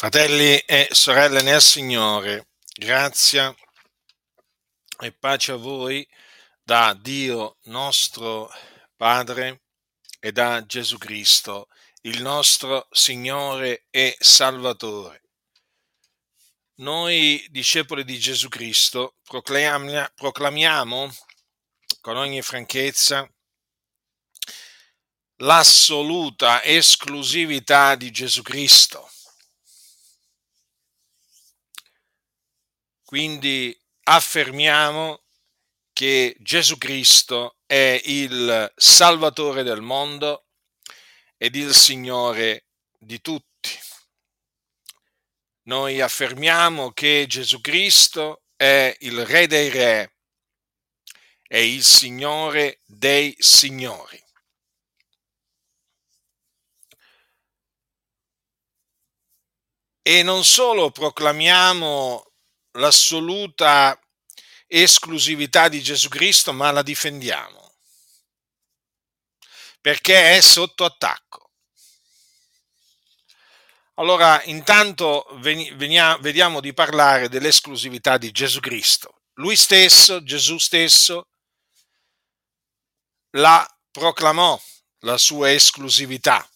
Fratelli e sorelle nel Signore, grazia e pace a voi da Dio nostro Padre e da Gesù Cristo, il nostro Signore e Salvatore. Noi, discepoli di Gesù Cristo, proclamiamo con ogni franchezza l'assoluta esclusività di Gesù Cristo Quindi affermiamo che Gesù Cristo è il Salvatore del mondo ed il Signore di tutti. Noi affermiamo che Gesù Cristo è il Re dei Re e il Signore dei Signori. E non solo proclamiamo l'assoluta esclusività di Gesù Cristo, ma la difendiamo perché è sotto attacco. Allora, intanto veniamo, vediamo di parlare dell'esclusività di Gesù Cristo. Lui stesso, Gesù stesso, la proclamò, la sua esclusività.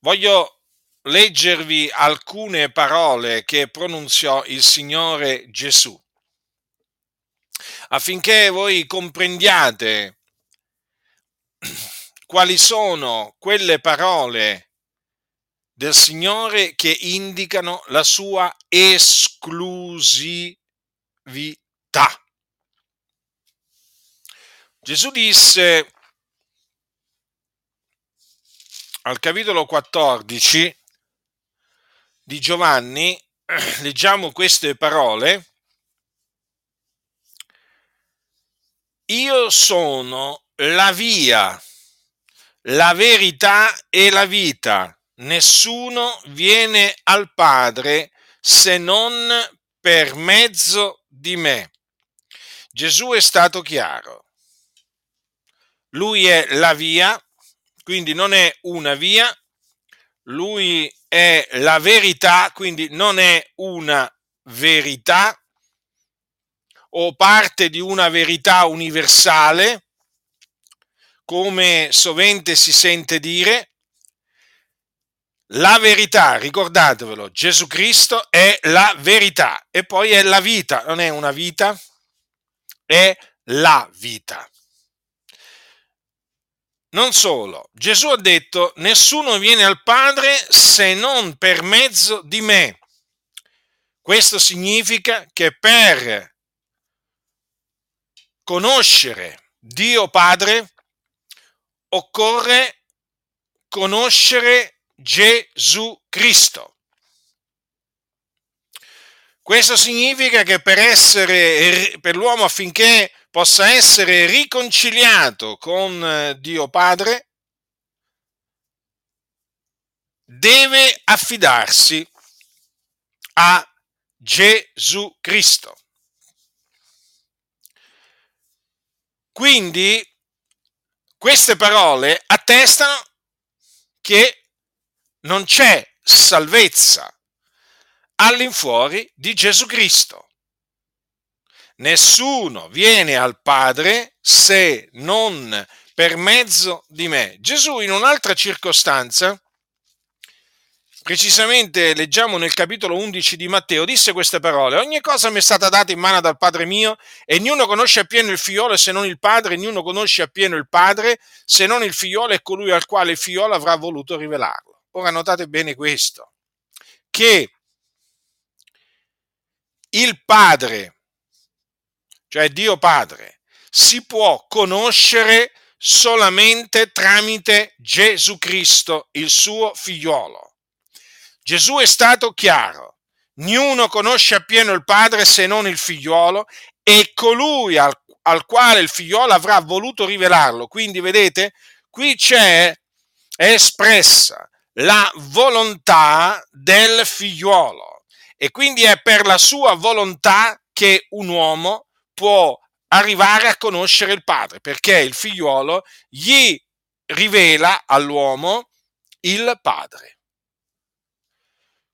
Voglio leggervi alcune parole che pronunziò il Signore Gesù, affinché voi comprendiate quali sono quelle parole del Signore che indicano la sua esclusività. Gesù disse al capitolo 14, di Giovanni leggiamo queste parole. Io sono la via, la verità e la vita. Nessuno viene al Padre se non per mezzo di me. Gesù è stato chiaro. Lui è la via, quindi non è una via, lui è la verità, quindi non è una verità o parte di una verità universale, come sovente si sente dire. La verità, ricordatevelo, Gesù Cristo è la verità e poi è la vita, non è una vita, è la vita. Non solo, Gesù ha detto, nessuno viene al Padre se non per mezzo di me. Questo significa che per conoscere Dio Padre occorre conoscere Gesù Cristo. Questo significa che per essere per l'uomo affinché possa essere riconciliato con eh, Dio Padre, deve affidarsi a Gesù Cristo. Quindi queste parole attestano che non c'è salvezza all'infuori di Gesù Cristo. Nessuno viene al Padre se non per mezzo di me. Gesù in un'altra circostanza, precisamente leggiamo nel capitolo 11 di Matteo, disse queste parole, ogni cosa mi è stata data in mano dal Padre mio e ognuno conosce appieno il figliolo se non il Padre, e ognuno conosce appieno il Padre se non il figliolo e colui al quale il figliolo avrà voluto rivelarlo. Ora notate bene questo, che il Padre cioè Dio Padre, si può conoscere solamente tramite Gesù Cristo, il suo figliolo. Gesù è stato chiaro, niuno conosce appieno il Padre se non il figliolo e colui al, al quale il figliolo avrà voluto rivelarlo. Quindi vedete, qui c'è espressa la volontà del figliuolo e quindi è per la sua volontà che un uomo può arrivare a conoscere il padre, perché il figliuolo gli rivela all'uomo il padre.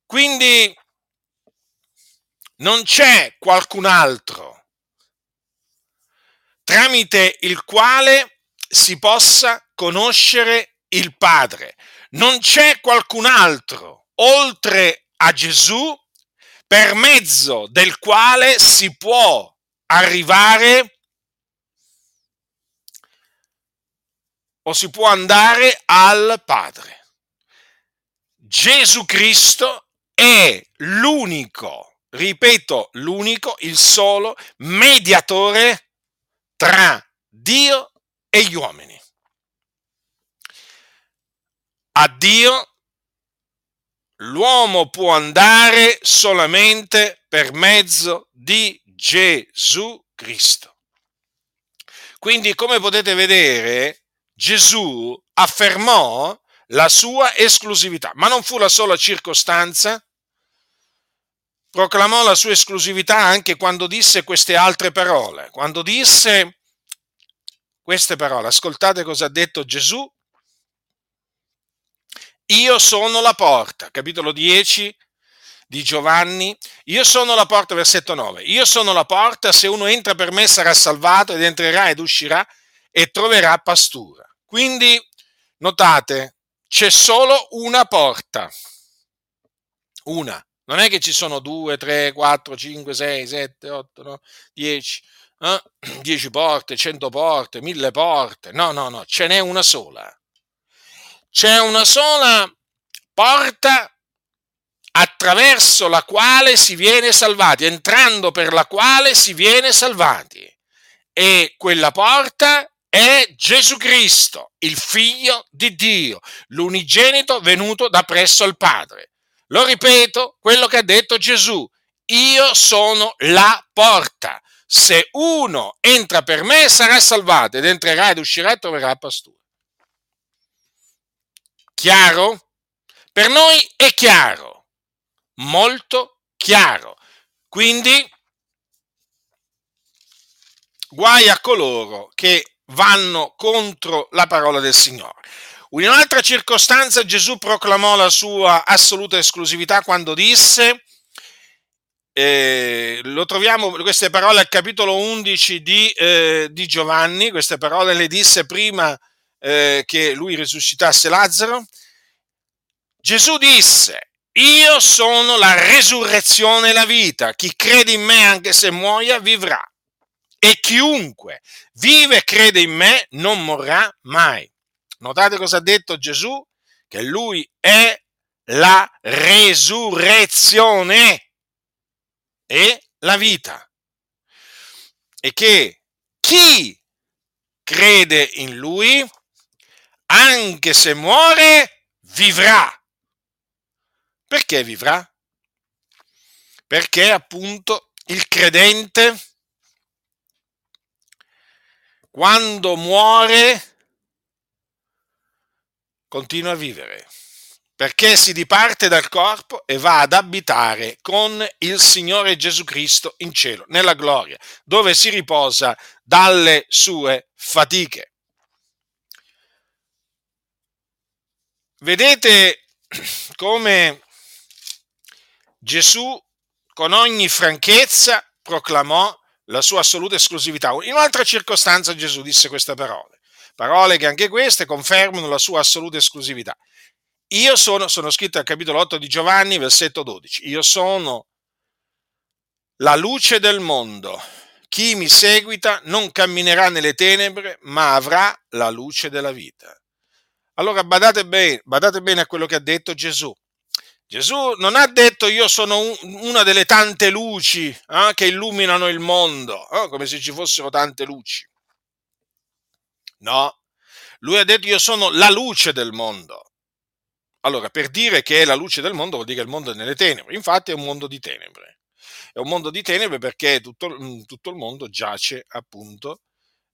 Quindi non c'è qualcun altro tramite il quale si possa conoscere il Padre. Non c'è qualcun altro oltre a Gesù per mezzo del quale si può arrivare o si può andare al Padre. Gesù Cristo è l'unico, ripeto, l'unico, il solo mediatore tra Dio e gli uomini. A Dio l'uomo può andare solamente per mezzo di Gesù Cristo. Quindi, come potete vedere, Gesù affermò la sua esclusività, ma non fu la sola circostanza, proclamò la sua esclusività anche quando disse queste altre parole, quando disse queste parole, ascoltate cosa ha detto Gesù, io sono la porta, capitolo 10 di Giovanni, io sono la porta, versetto 9, io sono la porta, se uno entra per me sarà salvato ed entrerà ed uscirà e troverà pastura. Quindi notate, c'è solo una porta, una, non è che ci sono due, tre, quattro, cinque, sei, sette, otto, no? dieci, eh? dieci porte, cento porte, mille porte, no, no, no, ce n'è una sola. C'è una sola porta attraverso la quale si viene salvati, entrando per la quale si viene salvati. E quella porta è Gesù Cristo, il figlio di Dio, l'unigenito venuto da presso il Padre. Lo ripeto, quello che ha detto Gesù, io sono la porta. Se uno entra per me sarà salvato ed entrerà ed uscirà e troverà pastura. Chiaro? Per noi è chiaro, molto chiaro. Quindi, guai a coloro che vanno contro la parola del Signore. In un'altra circostanza Gesù proclamò la sua assoluta esclusività quando disse, eh, lo troviamo queste parole al capitolo 11 di, eh, di Giovanni, queste parole le disse prima eh, che lui risuscitasse Lazzaro. Gesù disse, io sono la resurrezione e la vita, chi crede in me anche se muoia vivrà e chiunque vive e crede in me non morrà mai. Notate cosa ha detto Gesù? Che lui è la resurrezione e la vita. E che chi crede in lui, anche se muore, vivrà. Perché vivrà? Perché appunto il credente quando muore continua a vivere, perché si diparte dal corpo e va ad abitare con il Signore Gesù Cristo in cielo, nella gloria, dove si riposa dalle sue fatiche. Vedete come Gesù con ogni franchezza proclamò la sua assoluta esclusività. In un'altra circostanza Gesù disse queste parole, parole che anche queste confermano la sua assoluta esclusività. Io sono, sono scritto al capitolo 8 di Giovanni, versetto 12, io sono la luce del mondo. Chi mi seguita non camminerà nelle tenebre, ma avrà la luce della vita. Allora badate bene, badate bene a quello che ha detto Gesù. Gesù non ha detto io sono un, una delle tante luci eh, che illuminano il mondo, eh, come se ci fossero tante luci. No, lui ha detto io sono la luce del mondo. Allora, per dire che è la luce del mondo vuol dire che il mondo è nelle tenebre. Infatti è un mondo di tenebre. È un mondo di tenebre perché tutto, tutto il mondo giace appunto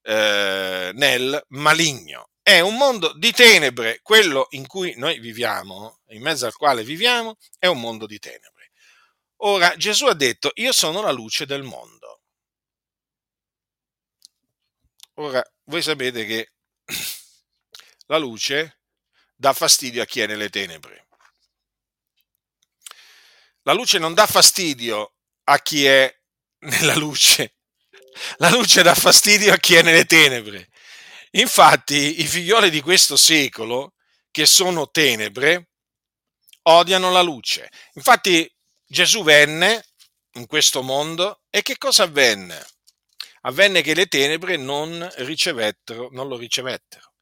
eh, nel maligno. È un mondo di tenebre, quello in cui noi viviamo, in mezzo al quale viviamo, è un mondo di tenebre. Ora Gesù ha detto, io sono la luce del mondo. Ora, voi sapete che la luce dà fastidio a chi è nelle tenebre. la luce non dà fastidio a chi è nella luce, la luce dà fastidio a chi è nelle tenebre. Infatti i figlioli di questo secolo, che sono tenebre, odiano la luce. Infatti Gesù venne in questo mondo e che cosa avvenne? Avvenne che le tenebre non ricevettero, non lo ricevettero.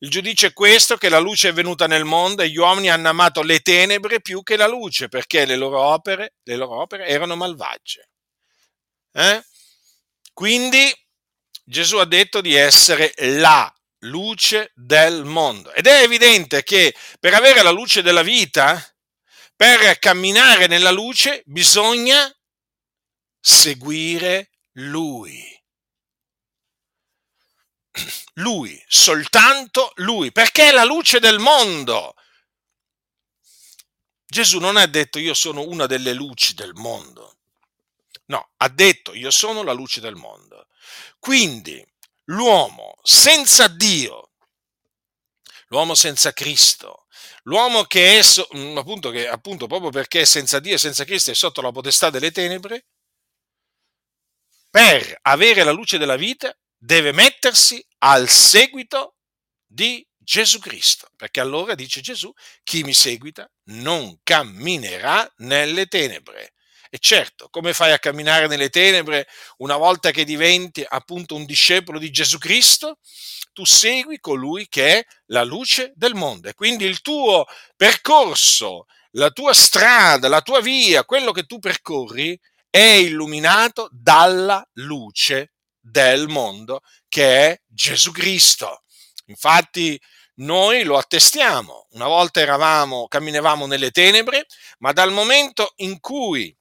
Il giudizio è questo, che la luce è venuta nel mondo e gli uomini hanno amato le tenebre più che la luce, perché le loro opere, le loro opere erano malvagie. Eh? Quindi Gesù ha detto di essere la luce del mondo. Ed è evidente che per avere la luce della vita, per camminare nella luce, bisogna seguire Lui. Lui, soltanto Lui, perché è la luce del mondo. Gesù non ha detto io sono una delle luci del mondo. No, ha detto io sono la luce del mondo. Quindi l'uomo senza Dio, l'uomo senza Cristo, l'uomo che è, mm, appunto, che, appunto proprio perché è senza Dio e senza Cristo è sotto la potestà delle tenebre, per avere la luce della vita deve mettersi al seguito di Gesù Cristo, perché allora dice Gesù, chi mi seguita non camminerà nelle tenebre. E certo, come fai a camminare nelle tenebre una volta che diventi appunto un discepolo di Gesù Cristo? Tu segui colui che è la luce del mondo e quindi il tuo percorso, la tua strada, la tua via, quello che tu percorri è illuminato dalla luce del mondo che è Gesù Cristo. Infatti noi lo attestiamo, una volta eravamo, camminavamo nelle tenebre, ma dal momento in cui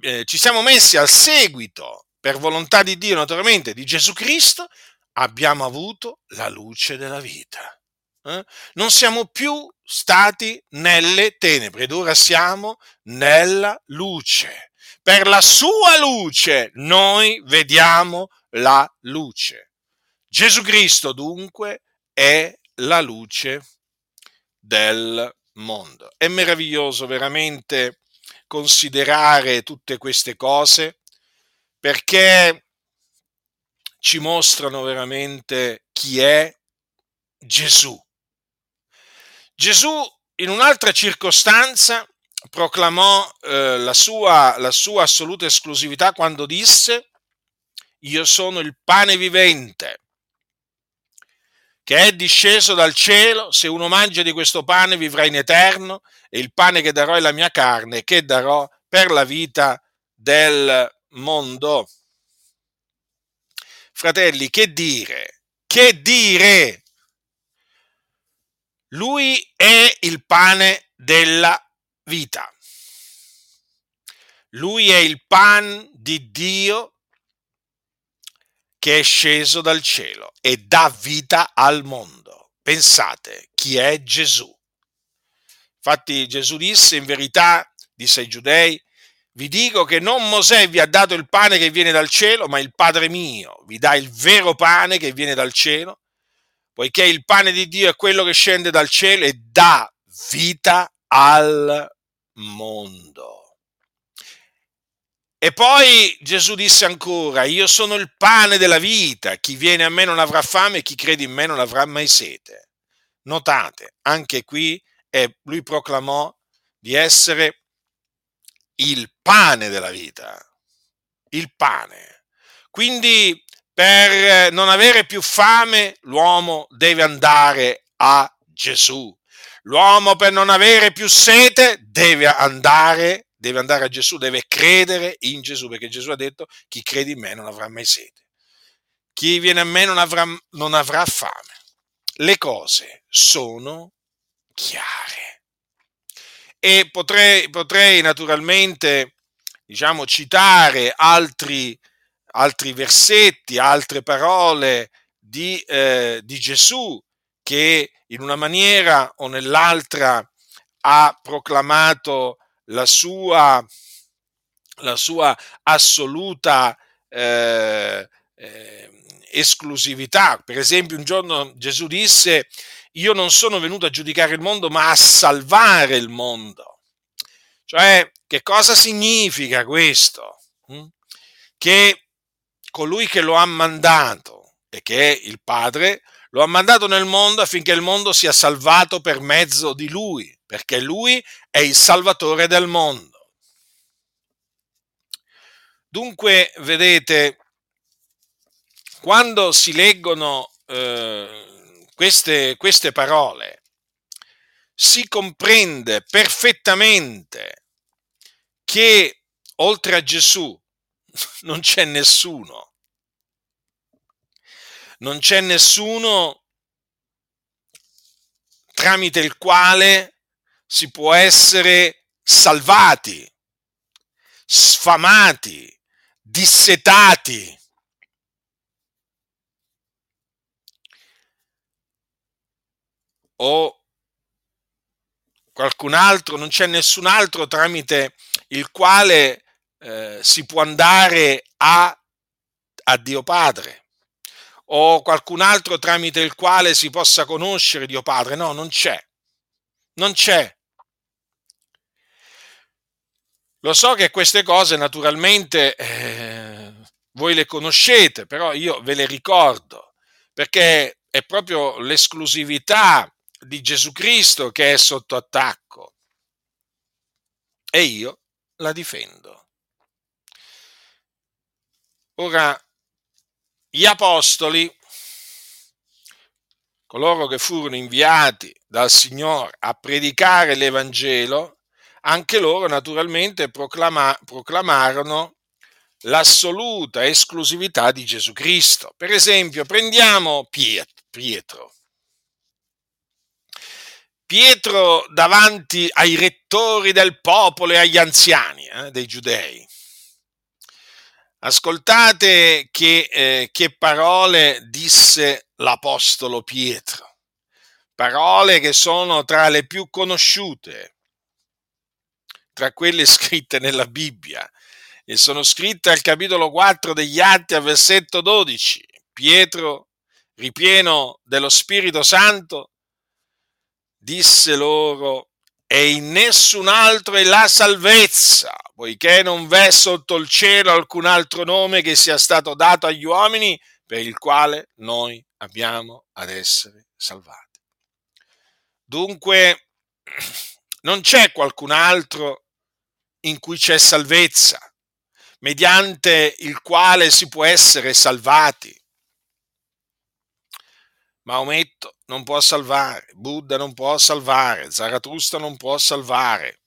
eh, ci siamo messi al seguito, per volontà di Dio naturalmente, di Gesù Cristo, abbiamo avuto la luce della vita. Eh? Non siamo più stati nelle tenebre ed ora siamo nella luce. Per la sua luce noi vediamo la luce. Gesù Cristo dunque è la luce del mondo. È meraviglioso veramente considerare tutte queste cose perché ci mostrano veramente chi è Gesù. Gesù in un'altra circostanza proclamò eh, la, sua, la sua assoluta esclusività quando disse io sono il pane vivente che è disceso dal cielo, se uno mangia di questo pane vivrà in eterno e il pane che darò è la mia carne che darò per la vita del mondo. Fratelli, che dire? Che dire? Lui è il pane della vita. Lui è il pan di Dio che è sceso dal cielo e dà vita al mondo. Pensate, chi è Gesù? Infatti Gesù disse in verità, disse ai giudei, vi dico che non Mosè vi ha dato il pane che viene dal cielo, ma il Padre mio vi dà il vero pane che viene dal cielo, poiché il pane di Dio è quello che scende dal cielo e dà vita al mondo. E poi Gesù disse ancora, io sono il pane della vita, chi viene a me non avrà fame e chi crede in me non avrà mai sete. Notate, anche qui eh, lui proclamò di essere il pane della vita, il pane. Quindi per non avere più fame l'uomo deve andare a Gesù. L'uomo per non avere più sete deve andare, deve andare a Gesù, deve credere in Gesù, perché Gesù ha detto chi crede in me non avrà mai sete. Chi viene a me non avrà, non avrà fame. Le cose sono chiare. E potrei, potrei naturalmente diciamo, citare altri, altri versetti, altre parole di, eh, di Gesù che in una maniera o nell'altra ha proclamato la sua, la sua assoluta eh, eh, esclusività. Per esempio, un giorno Gesù disse, io non sono venuto a giudicare il mondo, ma a salvare il mondo. Cioè, che cosa significa questo? Mm? Che colui che lo ha mandato e che è il Padre, lo ha mandato nel mondo affinché il mondo sia salvato per mezzo di lui, perché lui è il Salvatore del mondo. Dunque, vedete, quando si leggono eh, queste, queste parole, si comprende perfettamente che oltre a Gesù non c'è nessuno. Non c'è nessuno tramite il quale si può essere salvati, sfamati, dissetati. O qualcun altro, non c'è nessun altro tramite il quale eh, si può andare a, a Dio Padre o qualcun altro tramite il quale si possa conoscere Dio Padre. No, non c'è. Non c'è. Lo so che queste cose naturalmente eh, voi le conoscete, però io ve le ricordo, perché è proprio l'esclusività di Gesù Cristo che è sotto attacco. E io la difendo. Ora, gli apostoli, coloro che furono inviati dal Signore a predicare l'Evangelo, anche loro naturalmente proclama- proclamarono l'assoluta esclusività di Gesù Cristo. Per esempio, prendiamo Pietro. Pietro davanti ai rettori del popolo e agli anziani eh, dei giudei. Ascoltate che, eh, che parole disse l'Apostolo Pietro, parole che sono tra le più conosciute, tra quelle scritte nella Bibbia, e sono scritte al capitolo 4 degli Atti, al versetto 12. Pietro, ripieno dello Spirito Santo, disse loro, e in nessun altro è la salvezza, poiché non v'è sotto il cielo alcun altro nome che sia stato dato agli uomini per il quale noi abbiamo ad essere salvati. Dunque, non c'è qualcun altro in cui c'è salvezza, mediante il quale si può essere salvati. Maometto non può salvare, Buddha non può salvare, Zarathustra non può salvare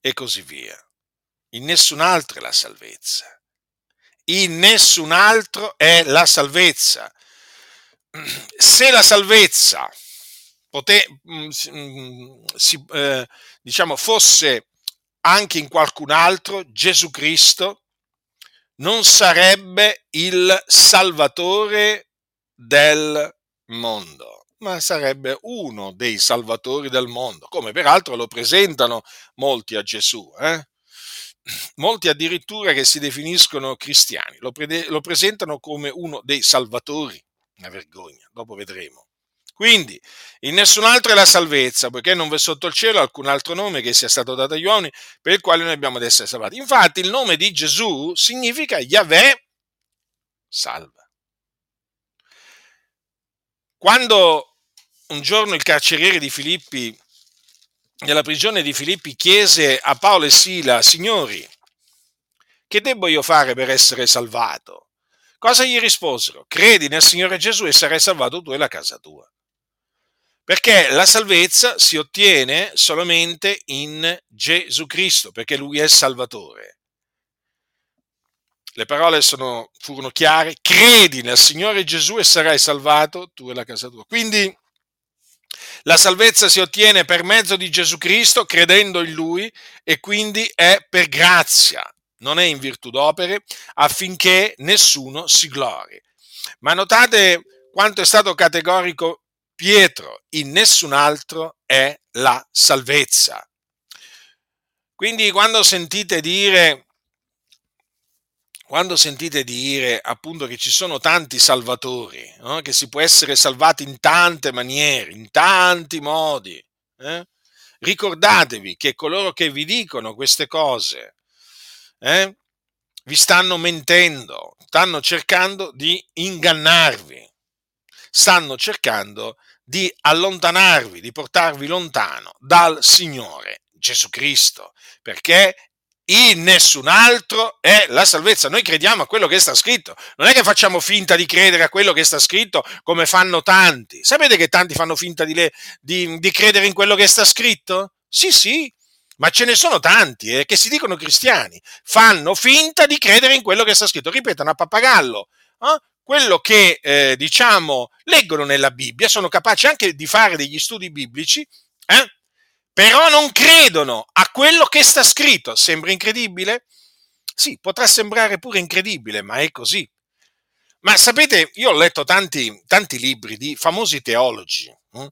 e così via. In nessun altro è la salvezza. In nessun altro è la salvezza. Se la salvezza poté, mm, mm, si, eh, diciamo, fosse anche in qualcun altro, Gesù Cristo non sarebbe il Salvatore del mondo, ma sarebbe uno dei salvatori del mondo, come peraltro lo presentano molti a Gesù. Eh? Molti addirittura che si definiscono cristiani lo, pre- lo presentano come uno dei salvatori. Una vergogna, dopo vedremo. Quindi, in nessun altro è la salvezza, poiché non v'è sotto il cielo alcun altro nome che sia stato dato agli uomini per il quale noi abbiamo ad essere salvati. Infatti, il nome di Gesù significa Yahweh salva. Quando un giorno il carceriere di Filippi, nella prigione di Filippi, chiese a Paolo e Sila, signori, che debbo io fare per essere salvato? Cosa gli risposero? Credi nel Signore Gesù e sarai salvato tu e la casa tua. Perché la salvezza si ottiene solamente in Gesù Cristo, perché Lui è Salvatore. Le parole sono, furono chiare, credi nel Signore Gesù e sarai salvato tu e la casa tua. Quindi la salvezza si ottiene per mezzo di Gesù Cristo, credendo in Lui, e quindi è per grazia, non è in virtù d'opere, affinché nessuno si glori. Ma notate quanto è stato categorico Pietro, in nessun altro è la salvezza. Quindi quando sentite dire quando sentite dire appunto che ci sono tanti salvatori, no? che si può essere salvati in tante maniere, in tanti modi, eh? ricordatevi che coloro che vi dicono queste cose eh, vi stanno mentendo, stanno cercando di ingannarvi, stanno cercando di allontanarvi, di portarvi lontano dal Signore Gesù Cristo, perché in nessun altro è la salvezza. Noi crediamo a quello che sta scritto, non è che facciamo finta di credere a quello che sta scritto come fanno tanti. Sapete che tanti fanno finta di, le, di, di credere in quello che sta scritto? Sì, sì, ma ce ne sono tanti eh, che si dicono cristiani, fanno finta di credere in quello che sta scritto, ripetono a pappagallo. Eh? Quello che eh, diciamo leggono nella Bibbia, sono capaci anche di fare degli studi biblici, eh? però non credono a quello che sta scritto. Sembra incredibile? Sì, potrà sembrare pure incredibile, ma è così. Ma sapete, io ho letto tanti, tanti libri di famosi teologi, hm?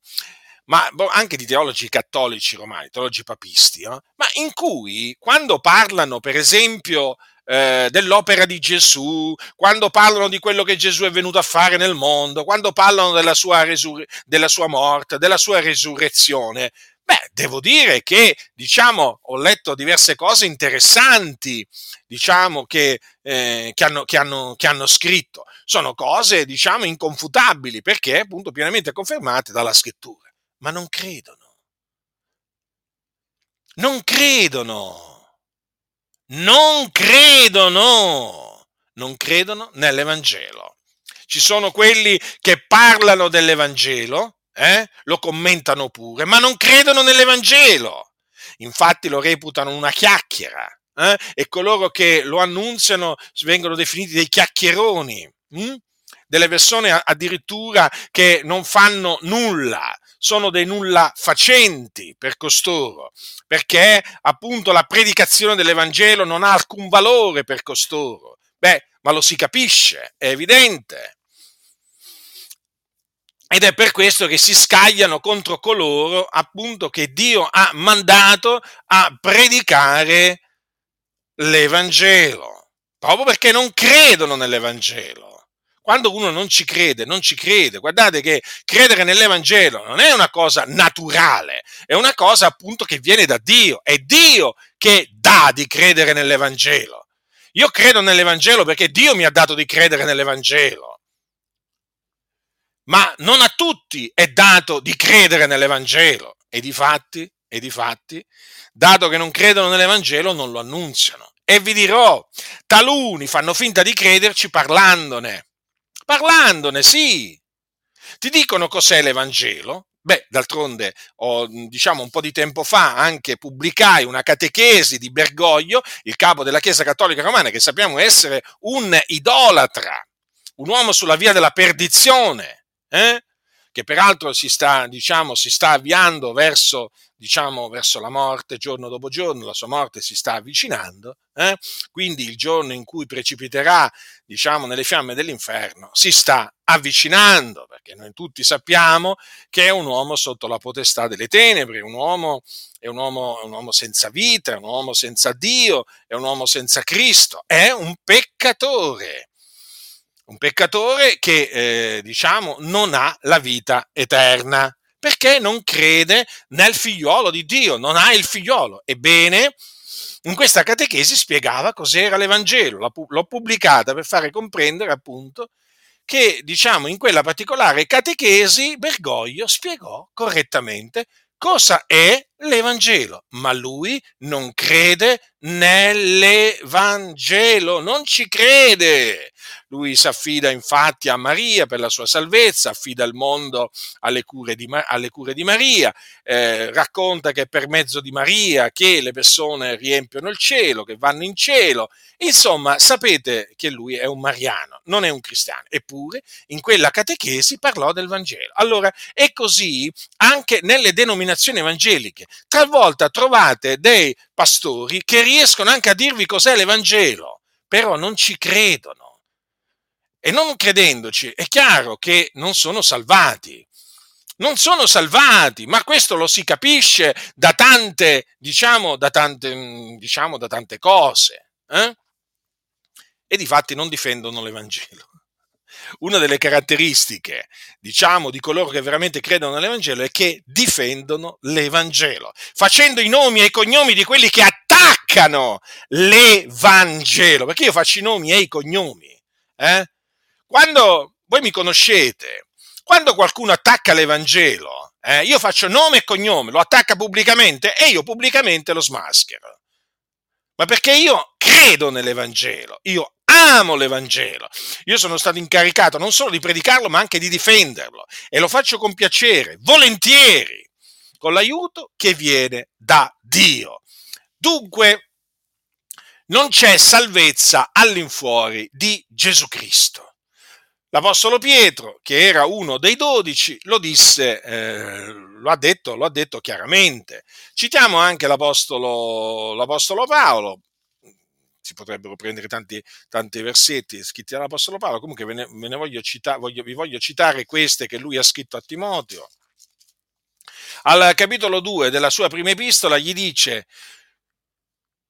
ma boh, anche di teologi cattolici romani, teologi papisti, eh? ma in cui quando parlano, per esempio, eh, dell'opera di Gesù, quando parlano di quello che Gesù è venuto a fare nel mondo, quando parlano della sua, resur- della sua morte, della sua resurrezione, Beh, devo dire che, diciamo, ho letto diverse cose interessanti, diciamo, che, eh, che, hanno, che, hanno, che hanno scritto. Sono cose, diciamo, inconfutabili, perché appunto pienamente confermate dalla scrittura. Ma non credono. Non credono. Non credono. Non credono nell'Evangelo. Ci sono quelli che parlano dell'Evangelo, eh? lo commentano pure, ma non credono nell'Evangelo. Infatti lo reputano una chiacchiera eh? e coloro che lo annunziano vengono definiti dei chiacchieroni, hm? delle persone addirittura che non fanno nulla, sono dei nulla facenti per costoro, perché appunto la predicazione dell'Evangelo non ha alcun valore per costoro. Beh, ma lo si capisce, è evidente. Ed è per questo che si scagliano contro coloro appunto che Dio ha mandato a predicare l'Evangelo, proprio perché non credono nell'Evangelo. Quando uno non ci crede, non ci crede. Guardate che credere nell'Evangelo non è una cosa naturale, è una cosa appunto che viene da Dio. È Dio che dà di credere nell'Evangelo. Io credo nell'Evangelo perché Dio mi ha dato di credere nell'Evangelo ma non a tutti è dato di credere nell'Evangelo e di fatti, e di fatti, dato che non credono nell'Evangelo, non lo annunziano. E vi dirò, taluni fanno finta di crederci parlandone. Parlandone, sì. Ti dicono cos'è l'Evangelo? Beh, d'altronde, ho, diciamo un po' di tempo fa anche pubblicai una catechesi di Bergoglio, il capo della Chiesa Cattolica Romana, che sappiamo essere un idolatra, un uomo sulla via della perdizione, eh? che peraltro si sta, diciamo, si sta avviando verso, diciamo, verso la morte giorno dopo giorno, la sua morte si sta avvicinando, eh? quindi il giorno in cui precipiterà diciamo, nelle fiamme dell'inferno si sta avvicinando, perché noi tutti sappiamo che è un uomo sotto la potestà delle tenebre, un uomo, è un uomo, un uomo senza vita, è un uomo senza Dio, è un uomo senza Cristo, è un peccatore un peccatore che, eh, diciamo, non ha la vita eterna, perché non crede nel figliolo di Dio, non ha il figliolo. Ebbene, in questa catechesi spiegava cos'era l'Evangelo, l'ho pubblicata per fare comprendere appunto che, diciamo, in quella particolare catechesi Bergoglio spiegò correttamente cosa è l'Evangelo, ma lui non crede nell'Evangelo, non ci crede. Lui si affida infatti a Maria per la sua salvezza, affida il mondo alle cure di, alle cure di Maria, eh, racconta che è per mezzo di Maria che le persone riempiono il cielo, che vanno in cielo. Insomma, sapete che lui è un mariano, non è un cristiano. Eppure in quella catechesi parlò del Vangelo. Allora, è così anche nelle denominazioni evangeliche. Talvolta trovate dei pastori che riescono anche a dirvi cos'è l'Evangelo, però non ci credono e non credendoci, è chiaro che non sono salvati. Non sono salvati, ma questo lo si capisce da tante, diciamo, da tante, diciamo, da tante cose. Eh? E di fatti non difendono l'Evangelo. una delle caratteristiche, diciamo, di coloro che veramente credono nell'Evangelo è che difendono l'Evangelo, facendo i nomi e i cognomi di quelli che attaccano l'Evangelo, perché io faccio i nomi e i cognomi. Eh? Quando voi mi conoscete, quando qualcuno attacca l'Evangelo, eh, io faccio nome e cognome, lo attacca pubblicamente e io pubblicamente lo smaschero. Ma perché io credo nell'Evangelo, io amo l'Evangelo. Io sono stato incaricato non solo di predicarlo, ma anche di difenderlo. E lo faccio con piacere, volentieri, con l'aiuto che viene da Dio. Dunque, non c'è salvezza all'infuori di Gesù Cristo. L'Apostolo Pietro, che era uno dei dodici, lo disse, eh, lo, ha detto, lo ha detto chiaramente. Citiamo anche l'Apostolo, l'Apostolo Paolo, si potrebbero prendere tanti, tanti versetti scritti dall'Apostolo Paolo, comunque ve ne, ve ne voglio cita, voglio, vi voglio citare queste che lui ha scritto a Timoteo. Al capitolo 2 della sua prima epistola gli dice,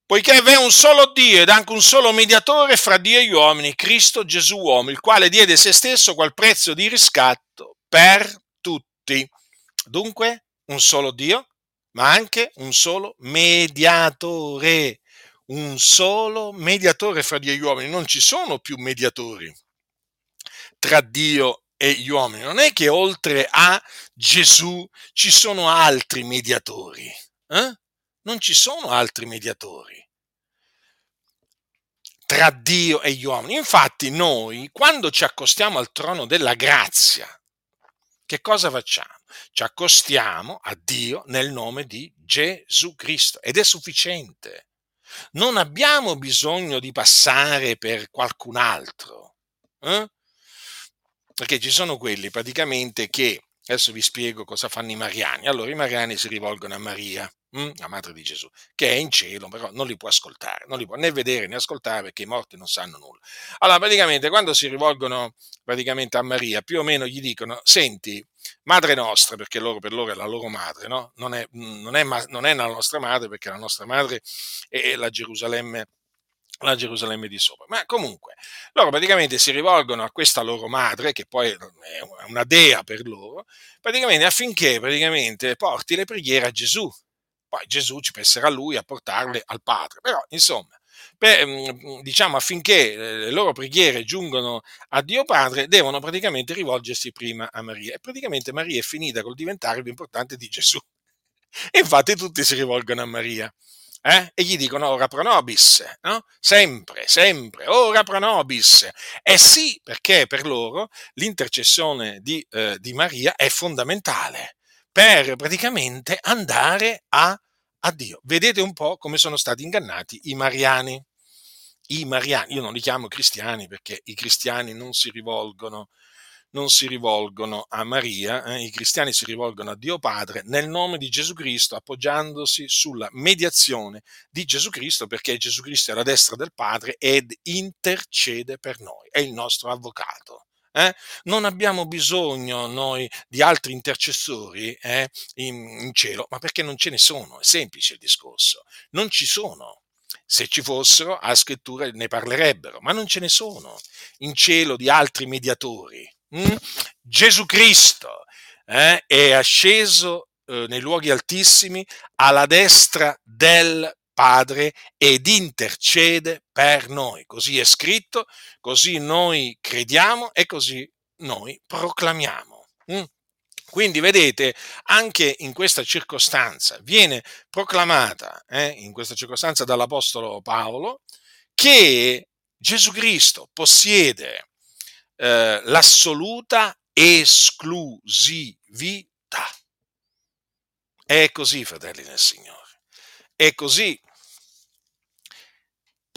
poiché v'è un solo Dio ed anche un solo mediatore fra Dio e gli uomini, Cristo Gesù uomo, il quale diede se stesso qual prezzo di riscatto per tutti. Dunque, un solo Dio, ma anche un solo mediatore. Un solo mediatore fra Dio e gli uomini. Non ci sono più mediatori tra Dio e gli uomini. Non è che oltre a Gesù ci sono altri mediatori. Eh? Non ci sono altri mediatori tra Dio e gli uomini. Infatti noi, quando ci accostiamo al trono della grazia, che cosa facciamo? Ci accostiamo a Dio nel nome di Gesù Cristo ed è sufficiente. Non abbiamo bisogno di passare per qualcun altro. Eh? Perché ci sono quelli praticamente che, adesso vi spiego cosa fanno i mariani. Allora i mariani si rivolgono a Maria La madre di Gesù, che è in cielo, però non li può ascoltare, non li può né vedere né ascoltare perché i morti non sanno nulla. Allora, praticamente, quando si rivolgono praticamente a Maria, più o meno gli dicono: Senti, madre nostra, perché loro, per loro è la loro madre, no? non, è, non, è, non è la nostra madre, perché la nostra madre è la Gerusalemme la Gerusalemme di sopra. Ma comunque, loro praticamente si rivolgono a questa loro madre, che poi è una dea per loro, praticamente affinché praticamente porti le preghiere a Gesù, poi Gesù ci penserà lui a portarle al Padre. Però, insomma, per, mm, diciamo affinché eh, le loro preghiere giungano a Dio Padre, devono praticamente rivolgersi prima a Maria. E praticamente Maria è finita col diventare più importante di Gesù. E infatti tutti si rivolgono a Maria. Eh? E gli dicono ora pro nobis, no? sempre, sempre, ora pro nobis. E sì, perché per loro l'intercessione di, eh, di Maria è fondamentale per praticamente andare a, a Dio. Vedete un po' come sono stati ingannati i mariani. I mariani, io non li chiamo cristiani perché i cristiani non si rivolgono, non si rivolgono a Maria, eh? i cristiani si rivolgono a Dio Padre nel nome di Gesù Cristo, appoggiandosi sulla mediazione di Gesù Cristo, perché Gesù Cristo è alla destra del Padre ed intercede per noi, è il nostro avvocato. Eh? Non abbiamo bisogno noi di altri intercessori eh, in, in cielo, ma perché non ce ne sono, è semplice il discorso, non ci sono. Se ci fossero, a scrittura ne parlerebbero, ma non ce ne sono in cielo di altri mediatori. Mm? Gesù Cristo eh, è asceso eh, nei luoghi altissimi alla destra del Padre ed intercede per noi. Così è scritto, così noi crediamo e così noi proclamiamo. Mm? Quindi vedete, anche in questa circostanza viene proclamata, eh, in questa circostanza dall'Apostolo Paolo, che Gesù Cristo possiede eh, l'assoluta esclusività. È così, fratelli del Signore. È così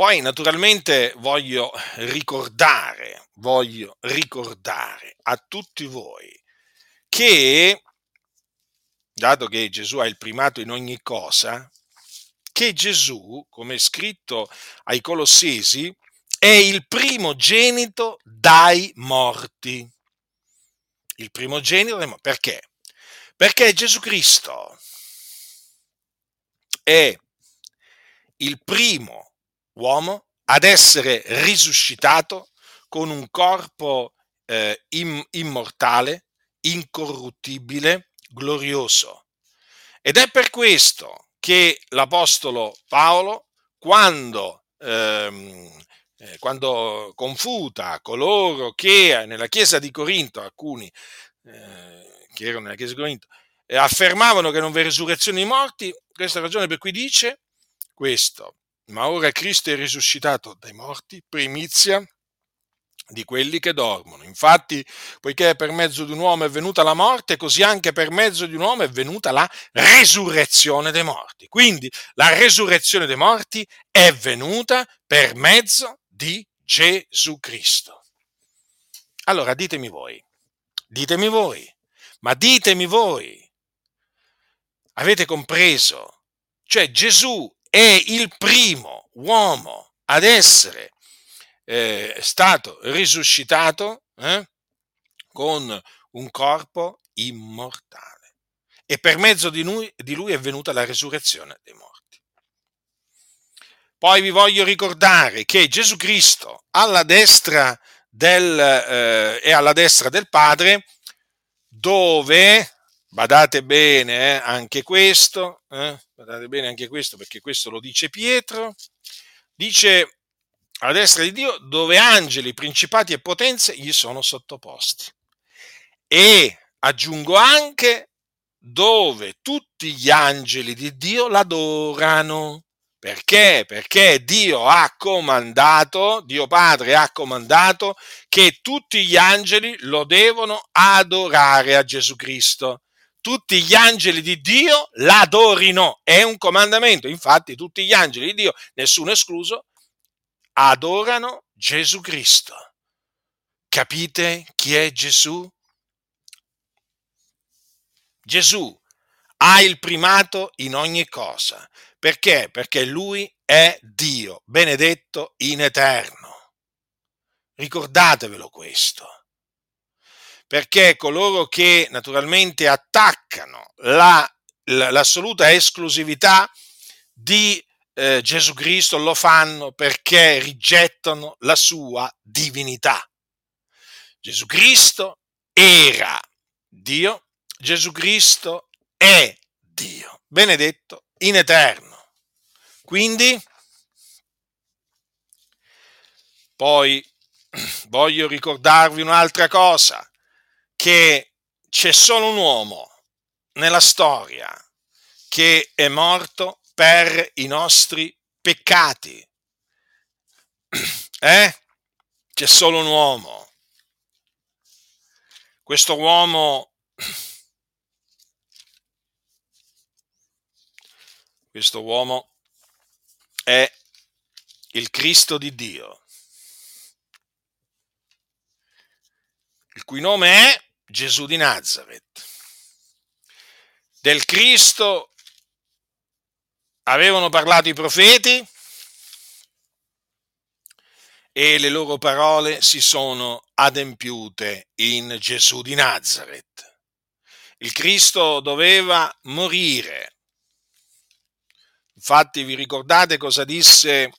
poi naturalmente voglio ricordare, voglio ricordare a tutti voi che, dato che Gesù ha il primato in ogni cosa, che Gesù, come è scritto ai Colossesi, è il primogenito dai morti. Il primogenito dai morti. Perché? Perché Gesù Cristo è il primo uomo ad essere risuscitato con un corpo eh, immortale, incorruttibile, glorioso. Ed è per questo che l'Apostolo Paolo, quando, ehm, eh, quando confuta coloro che nella chiesa di Corinto, alcuni eh, che erano nella chiesa di Corinto, eh, affermavano che non vi è risurrezione dei morti, questa è la ragione per cui dice questo, ma ora Cristo è risuscitato dai morti, primizia di quelli che dormono. Infatti, poiché per mezzo di un uomo è venuta la morte, così anche per mezzo di un uomo è venuta la resurrezione dei morti. Quindi la resurrezione dei morti è venuta per mezzo di Gesù Cristo. Allora ditemi voi, ditemi voi, ma ditemi voi, avete compreso? Cioè Gesù è il primo uomo ad essere eh, stato risuscitato eh, con un corpo immortale e per mezzo di lui, di lui è venuta la risurrezione dei morti. Poi vi voglio ricordare che Gesù Cristo alla destra del, eh, è alla destra del Padre dove, badate bene eh, anche questo, eh, badate bene anche questo perché questo lo dice Pietro, dice alla destra di Dio, dove angeli, principati e potenze gli sono sottoposti. E aggiungo anche dove tutti gli angeli di Dio l'adorano. Perché? Perché Dio ha comandato, Dio Padre ha comandato che tutti gli angeli lo devono adorare a Gesù Cristo. Tutti gli angeli di Dio l'adorino, è un comandamento. Infatti tutti gli angeli di Dio, nessuno escluso, adorano Gesù Cristo. Capite chi è Gesù? Gesù ha il primato in ogni cosa. Perché? Perché lui è Dio, benedetto in eterno. Ricordatevelo questo. Perché coloro che naturalmente attaccano la, l'assoluta esclusività di eh, Gesù Cristo lo fanno perché rigettano la sua divinità. Gesù Cristo era Dio, Gesù Cristo è Dio, benedetto in eterno. Quindi, poi voglio ricordarvi un'altra cosa, che c'è solo un uomo nella storia che è morto per i nostri peccati. Eh? C'è solo un uomo. Questo uomo, questo uomo è il Cristo di Dio, il cui nome è Gesù di Nazareth. Del Cristo avevano parlato i profeti e le loro parole si sono adempiute in Gesù di Nazareth. Il Cristo doveva morire. Infatti vi ricordate cosa disse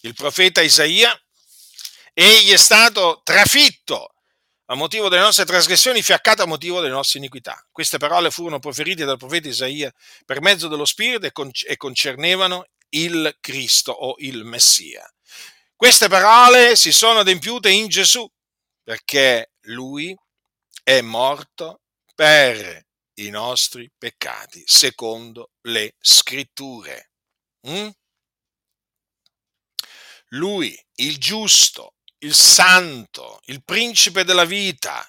il profeta Isaia? Egli è stato trafitto a motivo delle nostre trasgressioni, fiaccato a motivo delle nostre iniquità. Queste parole furono proferite dal profeta Isaia per mezzo dello Spirito e concernevano il Cristo o il Messia. Queste parole si sono adempiute in Gesù perché lui è morto per i nostri peccati, secondo le scritture. Mm? Lui, il giusto, il santo, il principe della vita,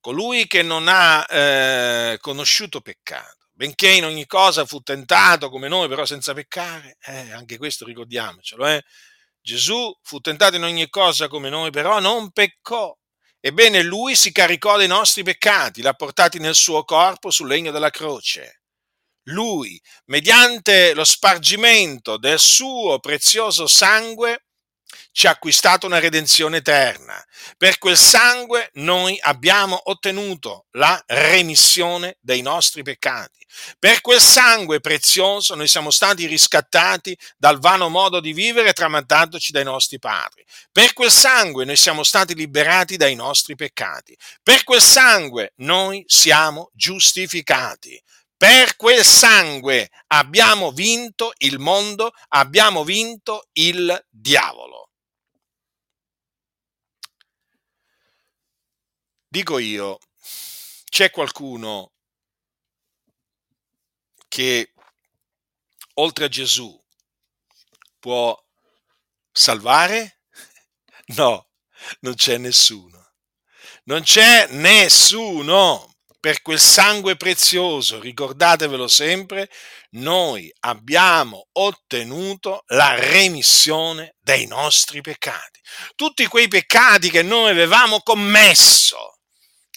colui che non ha eh, conosciuto peccato, benché in ogni cosa fu tentato come noi, però senza peccare, eh, anche questo ricordiamocelo, eh? Gesù fu tentato in ogni cosa come noi, però non peccò. Ebbene, lui si caricò dei nostri peccati, l'ha portati nel suo corpo sul legno della croce. Lui, mediante lo spargimento del suo prezioso sangue, ci ha acquistato una redenzione eterna. Per quel sangue noi abbiamo ottenuto la remissione dei nostri peccati. Per quel sangue prezioso noi siamo stati riscattati dal vano modo di vivere tramandandoci dai nostri padri. Per quel sangue noi siamo stati liberati dai nostri peccati. Per quel sangue noi siamo giustificati. Per quel sangue abbiamo vinto il mondo, abbiamo vinto il diavolo. Dico io, c'è qualcuno che oltre a Gesù può salvare? No, non c'è nessuno. Non c'è nessuno. Per quel sangue prezioso, ricordatevelo sempre, noi abbiamo ottenuto la remissione dei nostri peccati. Tutti quei peccati che noi avevamo commesso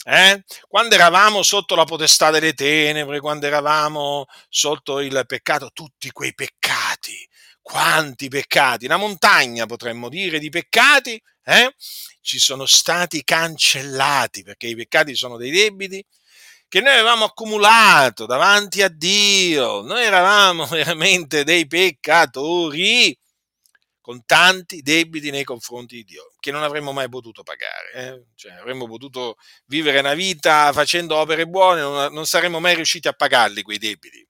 eh? Quando eravamo sotto la potestà delle tenebre, quando eravamo sotto il peccato, tutti quei peccati, quanti peccati, una montagna potremmo dire di peccati, eh? ci sono stati cancellati, perché i peccati sono dei debiti che noi avevamo accumulato davanti a Dio, noi eravamo veramente dei peccatori con tanti debiti nei confronti di Dio, che non avremmo mai potuto pagare. Eh? Cioè, avremmo potuto vivere una vita facendo opere buone, non, non saremmo mai riusciti a pagarli quei debiti.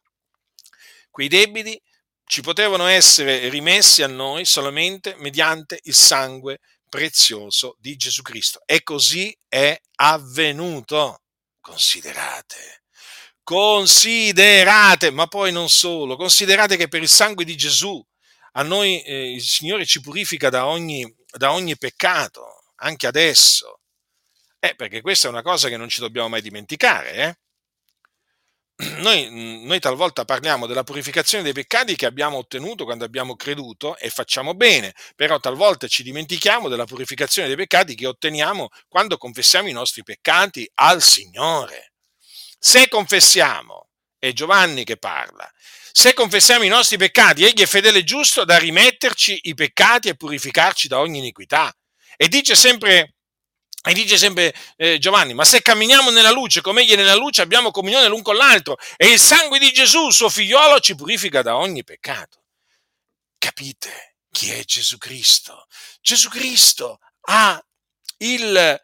Quei debiti ci potevano essere rimessi a noi solamente mediante il sangue prezioso di Gesù Cristo. E così è avvenuto. Considerate, considerate, ma poi non solo, considerate che per il sangue di Gesù a noi eh, il Signore ci purifica da ogni, da ogni peccato, anche adesso. Eh, perché questa è una cosa che non ci dobbiamo mai dimenticare. Eh? Noi, noi, talvolta parliamo della purificazione dei peccati che abbiamo ottenuto quando abbiamo creduto e facciamo bene, però talvolta ci dimentichiamo della purificazione dei peccati che otteniamo quando confessiamo i nostri peccati al Signore. Se confessiamo, è Giovanni che parla, se confessiamo i nostri peccati, egli è fedele e giusto da rimetterci i peccati e purificarci da ogni iniquità. E dice sempre, e dice sempre eh, Giovanni, ma se camminiamo nella luce come egli è nella luce, abbiamo comunione l'un con l'altro e il sangue di Gesù, suo figliolo, ci purifica da ogni peccato. Capite chi è Gesù Cristo? Gesù Cristo ha il,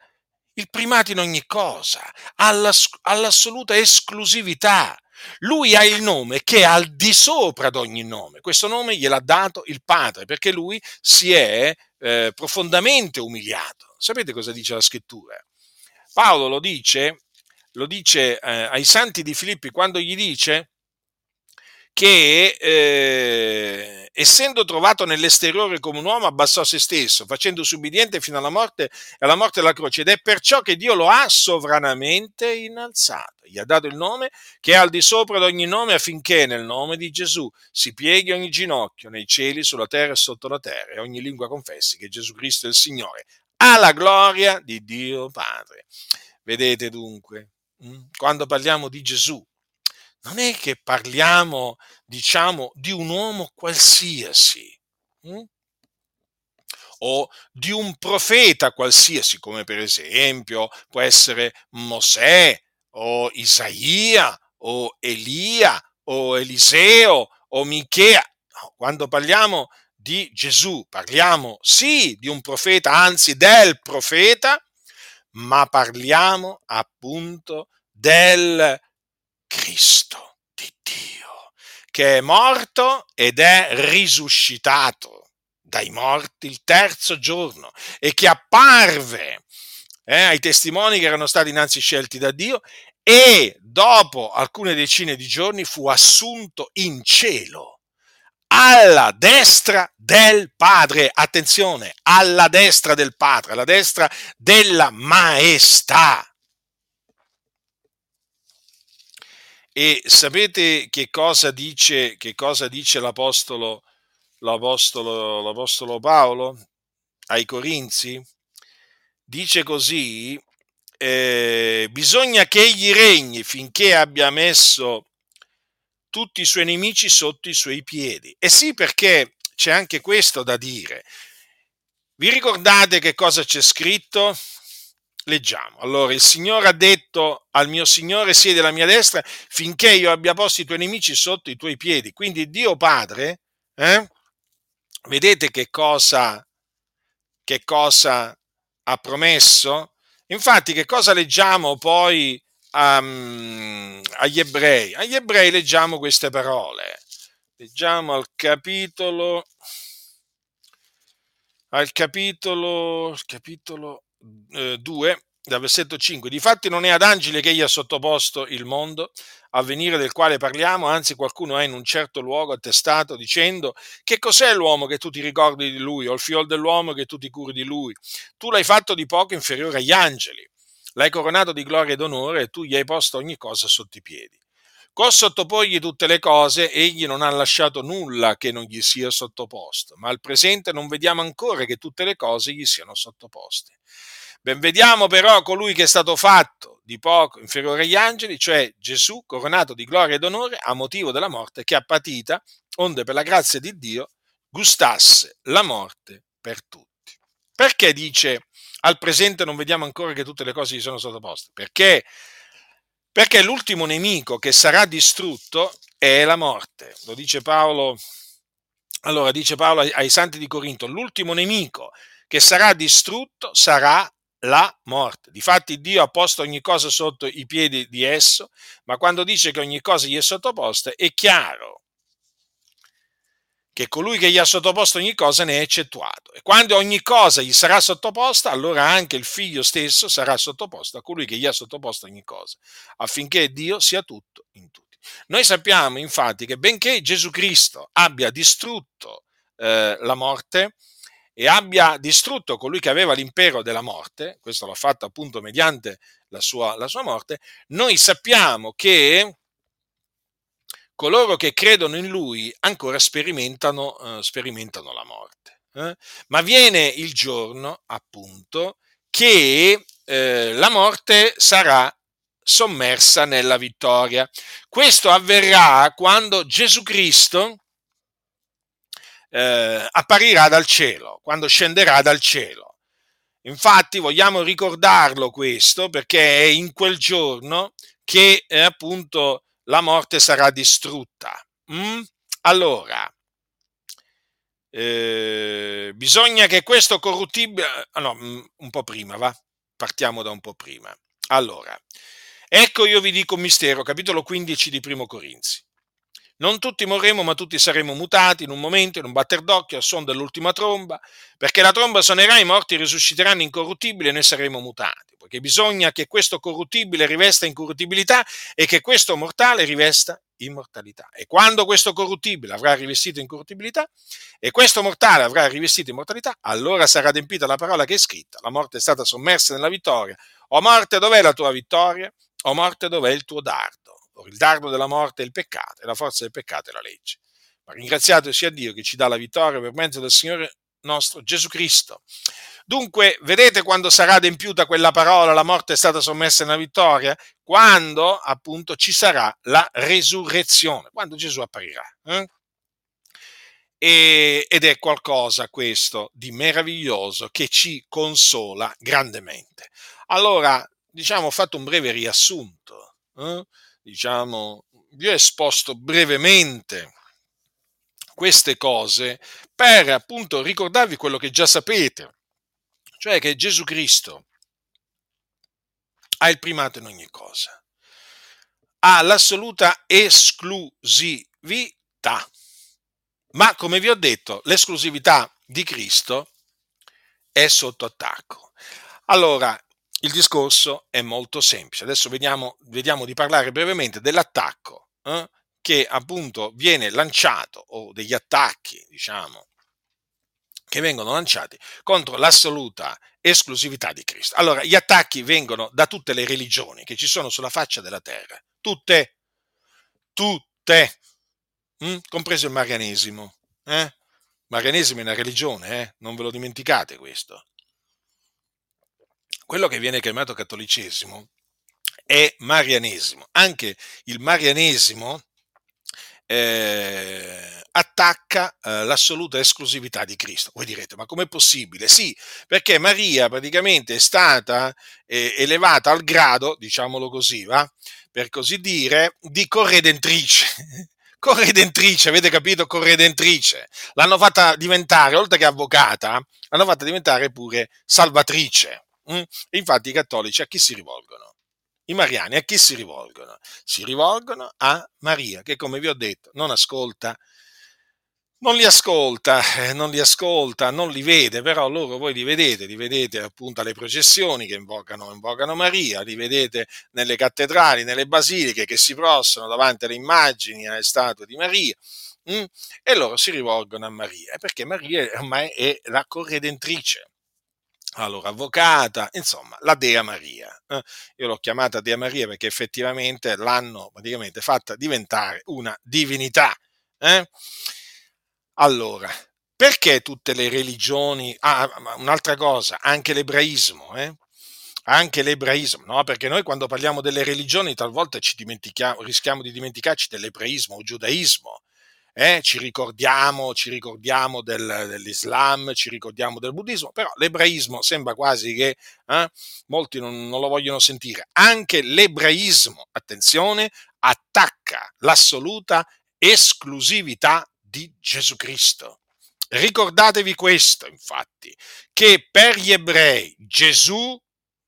il primato in ogni cosa, ha l'assoluta esclusività. Lui ha il nome che è al di sopra di ogni nome. Questo nome gliel'ha dato il Padre perché lui si è eh, profondamente umiliato. Sapete cosa dice la scrittura? Paolo lo dice, lo dice eh, ai santi di Filippi quando gli dice che eh, essendo trovato nell'esteriore come un uomo abbassò se stesso, facendosi ubbidiente fino alla morte e alla morte della croce ed è perciò che Dio lo ha sovranamente innalzato. Gli ha dato il nome che è al di sopra di ogni nome affinché nel nome di Gesù si pieghi ogni ginocchio nei cieli, sulla terra e sotto la terra e ogni lingua confessi che Gesù Cristo è il Signore, alla gloria di Dio Padre. Vedete dunque, mm, quando parliamo di Gesù, non è che parliamo, diciamo, di un uomo qualsiasi hm? o di un profeta qualsiasi, come per esempio può essere Mosè o Isaia o Elia o Eliseo o Michea. No, quando parliamo di Gesù parliamo sì di un profeta, anzi del profeta, ma parliamo appunto del Cristo di Dio, che è morto ed è risuscitato dai morti il terzo giorno e che apparve eh, ai testimoni che erano stati innanzi scelti da Dio e dopo alcune decine di giorni fu assunto in cielo alla destra del Padre, attenzione, alla destra del Padre, alla destra della maestà. E sapete che cosa dice, che cosa dice l'apostolo, l'apostolo, l'apostolo Paolo ai Corinzi? Dice così, eh, bisogna che egli regni finché abbia messo tutti i suoi nemici sotto i suoi piedi. E sì, perché c'è anche questo da dire. vi ricordate che cosa c'è scritto? Leggiamo. Allora, il Signore ha detto al mio Signore, siedi alla mia destra finché io abbia posto i tuoi nemici sotto i tuoi piedi. Quindi Dio Padre, eh, vedete che cosa, che cosa ha promesso? Infatti, che cosa leggiamo poi um, agli ebrei? Agli ebrei leggiamo queste parole. Leggiamo al capitolo, al capitolo, capitolo 2, eh, dal versetto 5. Difatti non è ad angeli che egli ha sottoposto il mondo, a venire del quale parliamo, anzi qualcuno ha in un certo luogo attestato dicendo che cos'è l'uomo che tu ti ricordi di lui, o il fiol dell'uomo che tu ti curi di lui. Tu l'hai fatto di poco inferiore agli angeli, l'hai coronato di gloria ed onore e tu gli hai posto ogni cosa sotto i piedi. Col sottoporgli tutte le cose, egli non ha lasciato nulla che non gli sia sottoposto, ma al presente non vediamo ancora che tutte le cose gli siano sottoposte. Ben vediamo però colui che è stato fatto di poco inferiore agli angeli, cioè Gesù, coronato di gloria ed onore a motivo della morte che ha patita, onde per la grazia di Dio gustasse la morte per tutti. Perché dice al presente non vediamo ancora che tutte le cose gli sono sottoposte? Perché, perché l'ultimo nemico che sarà distrutto è la morte. Lo dice Paolo, allora dice Paolo ai, santi di Corinto, l'ultimo nemico che sarà distrutto sarà la morte. Difatti Dio ha posto ogni cosa sotto i piedi di esso, ma quando dice che ogni cosa gli è sottoposta, è chiaro che colui che gli ha sottoposto ogni cosa ne è eccettuato. E quando ogni cosa gli sarà sottoposta, allora anche il figlio stesso sarà sottoposto a colui che gli ha sottoposto ogni cosa, affinché Dio sia tutto in tutti. Noi sappiamo infatti che benché Gesù Cristo abbia distrutto eh, la morte, e abbia distrutto colui che aveva l'impero della morte, questo l'ha fatto appunto mediante la sua, la sua morte, noi sappiamo che coloro che credono in lui ancora sperimentano, eh, sperimentano la morte. Eh? Ma viene il giorno, appunto, che eh, la morte sarà sommersa nella vittoria. Questo avverrà quando Gesù Cristo eh, apparirà dal cielo, quando scenderà dal cielo. Infatti vogliamo ricordarlo questo perché è in quel giorno che eh, appunto la morte sarà distrutta. Mm? Allora, eh, bisogna che questo corruttibile... Ah, no, mm, un po' prima, va? Partiamo da un po' prima. Allora, ecco io vi dico un mistero, capitolo 15 di Primo Corinzi. Non tutti morremo, ma tutti saremo mutati in un momento, in un batter d'occhio, al suono dell'ultima tromba, perché la tromba suonerà, i morti risusciteranno incorruttibili e noi saremo mutati, perché bisogna che questo corruttibile rivesta incorruttibilità e che questo mortale rivesta immortalità. E quando questo corruttibile avrà rivestito incorruttibilità e questo mortale avrà rivestito immortalità, allora sarà adempita la parola che è scritta, la morte è stata sommersa nella vittoria. O morte, dov'è la tua vittoria? O morte, dov'è il tuo dardo? Il dardo della morte è il peccato e la forza del peccato è la legge. Ma ringraziato sia Dio che ci dà la vittoria per mezzo del Signore nostro Gesù Cristo. Dunque, vedete quando sarà adempiuta quella parola, la morte è stata sommessa nella vittoria? Quando appunto ci sarà la resurrezione, quando Gesù apparirà. Eh? Ed è qualcosa questo di meraviglioso che ci consola grandemente. Allora, diciamo, ho fatto un breve riassunto. Eh? diciamo, vi ho esposto brevemente queste cose per appunto ricordarvi quello che già sapete, cioè che Gesù Cristo ha il primato in ogni cosa, ha l'assoluta esclusività. Ma come vi ho detto, l'esclusività di Cristo è sotto attacco. Allora, il discorso è molto semplice. Adesso vediamo, vediamo di parlare brevemente dell'attacco eh, che appunto viene lanciato o degli attacchi, diciamo, che vengono lanciati contro l'assoluta esclusività di Cristo. Allora, gli attacchi vengono da tutte le religioni che ci sono sulla faccia della terra, tutte, tutte, hm? compreso il marianesimo. Eh? Marianesimo è una religione, eh? non ve lo dimenticate questo quello che viene chiamato cattolicesimo è marianesimo. Anche il marianesimo eh, attacca eh, l'assoluta esclusività di Cristo. Voi direte, ma com'è possibile? Sì, perché Maria praticamente è stata eh, elevata al grado, diciamolo così, va? per così dire, di corredentrice. corredentrice, avete capito? Corredentrice. L'hanno fatta diventare, oltre che avvocata, l'hanno fatta diventare pure salvatrice. Mm? Infatti i cattolici a chi si rivolgono? I mariani a chi si rivolgono? Si rivolgono a Maria, che come vi ho detto non ascolta, non li ascolta, eh, non li ascolta, non li vede, però loro voi li vedete, li vedete appunto alle processioni che invocano, invocano Maria, li vedete nelle cattedrali, nelle basiliche che si prostrano davanti alle immagini, alle statue di Maria. Mm? E loro si rivolgono a Maria, perché Maria ormai è la corredentrice allora, avvocata, insomma, la Dea Maria. Eh? Io l'ho chiamata Dea Maria perché effettivamente l'hanno praticamente fatta diventare una divinità. Eh? Allora, perché tutte le religioni... Ah, un'altra cosa, anche l'ebraismo, eh? Anche l'ebraismo, no? Perché noi quando parliamo delle religioni talvolta ci dimentichiamo, rischiamo di dimenticarci dell'ebraismo o giudaismo eh, ci ricordiamo, ci ricordiamo del, dell'Islam, ci ricordiamo del buddismo, però l'ebraismo sembra quasi che eh, molti non, non lo vogliono sentire. Anche l'ebraismo, attenzione, attacca l'assoluta esclusività di Gesù Cristo. Ricordatevi questo, infatti, che per gli ebrei Gesù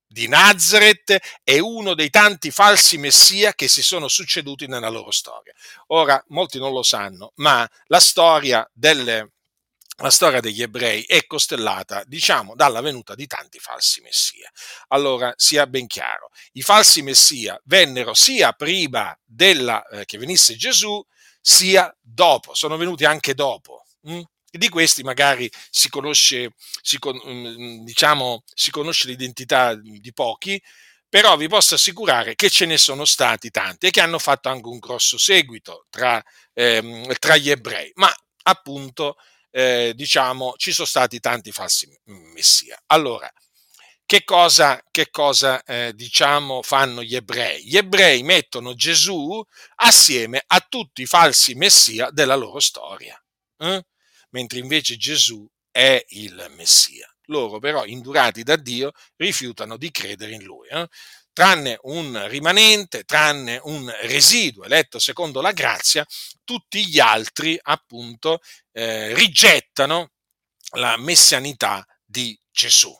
di Nazareth è uno dei tanti falsi messia che si sono succeduti nella loro storia. Ora, molti non lo sanno, ma la storia delle, la storia degli ebrei è costellata, diciamo, dalla venuta di tanti falsi messia. Allora, sia ben chiaro, i falsi messia vennero sia prima della, eh, che venisse Gesù, sia dopo, sono venuti anche dopo. Hm? Di questi magari si conosce, si, mm, diciamo, si conosce l'identità di pochi, però vi posso assicurare che ce ne sono stati tanti e che hanno fatto anche un grosso seguito tra, ehm, tra gli ebrei, ma appunto eh, diciamo ci sono stati tanti falsi messia. Allora, che cosa, che cosa eh, diciamo fanno gli ebrei? Gli ebrei mettono Gesù assieme a tutti i falsi messia della loro storia. Eh? Mentre invece Gesù è il Messia. Loro però, indurati da Dio, rifiutano di credere in lui. Eh? Tranne un rimanente, tranne un residuo eletto secondo la grazia, tutti gli altri appunto eh, rigettano la messianità di Gesù,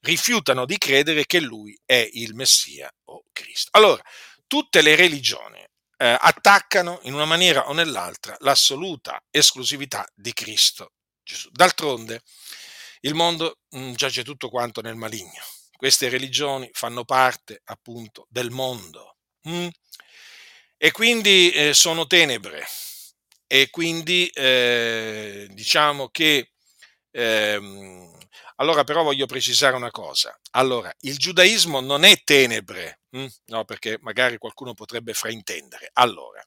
rifiutano di credere che lui è il Messia o Cristo. Allora, tutte le religioni eh, attaccano in una maniera o nell'altra l'assoluta esclusività di Cristo Gesù. D'altronde il mondo mh, mm, giace tutto quanto nel maligno. Queste religioni fanno parte appunto del mondo mh? Mm? e quindi eh, sono tenebre e quindi eh, diciamo che ehm, allora però voglio precisare una cosa. Allora, il giudaismo non è tenebre, hm? no, perché magari qualcuno potrebbe fraintendere. Allora,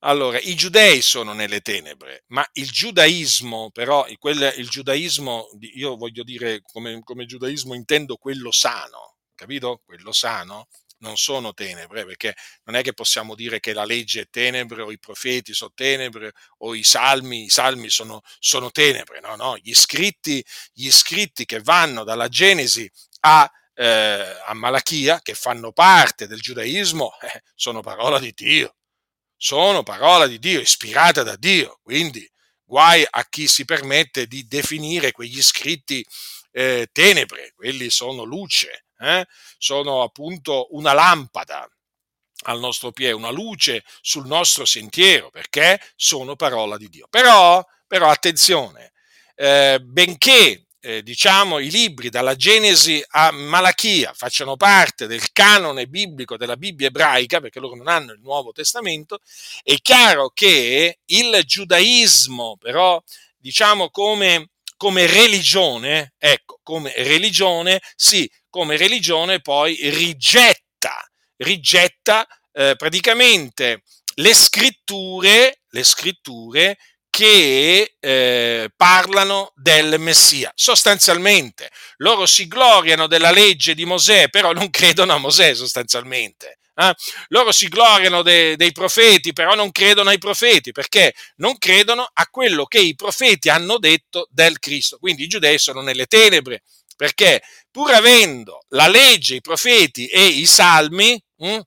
allora, i giudei sono nelle tenebre, ma il giudaismo, però, quel, il giudaismo, io voglio dire, come, come giudaismo intendo quello sano, capito? Quello sano, non sono tenebre, perché non è che possiamo dire che la legge è tenebre o i profeti sono tenebre o i salmi, i salmi sono, sono tenebre, no, no, gli scritti, gli scritti che vanno dalla Genesi a, eh, a Malachia, che fanno parte del giudaismo, eh, sono parola di Dio, sono parola di Dio, ispirata da Dio, quindi guai a chi si permette di definire quegli scritti eh, tenebre, quelli sono luce, eh? sono appunto una lampada al nostro piede, una luce sul nostro sentiero, perché sono parola di Dio. Però, però attenzione, eh, benché eh, diciamo i libri dalla Genesi a Malachia facciano parte del canone biblico della Bibbia ebraica, perché loro non hanno il Nuovo Testamento, è chiaro che il giudaismo, però, diciamo come come religione, ecco, come religione, sì, come religione poi rigetta, rigetta eh, praticamente le scritture, le scritture che eh, parlano del Messia. Sostanzialmente, loro si gloriano della legge di Mosè, però non credono a Mosè sostanzialmente. Eh? Loro si gloriano de, dei profeti, però non credono ai profeti, perché non credono a quello che i profeti hanno detto del Cristo. Quindi i giudei sono nelle tenebre, perché pur avendo la legge, i profeti e i salmi mh, hm,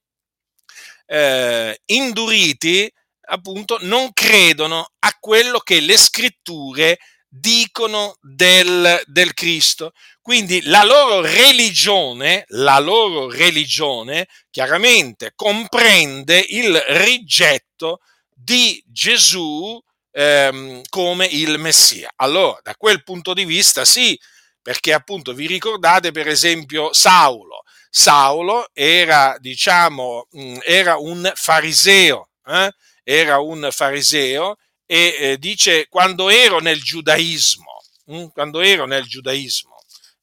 eh, induriti, appunto, non credono a quello che le scritture dicono del, del Cristo. Quindi la loro religione, la loro religione chiaramente comprende il rigetto di Gesù ehm, come il Messia. Allora, da quel punto di vista sì, perché appunto vi ricordate per esempio Saulo. Saulo era, diciamo, era un fariseo, eh? Era un fariseo e eh, dice quando ero nel giudaismo, hm, quando ero nel giudaismo,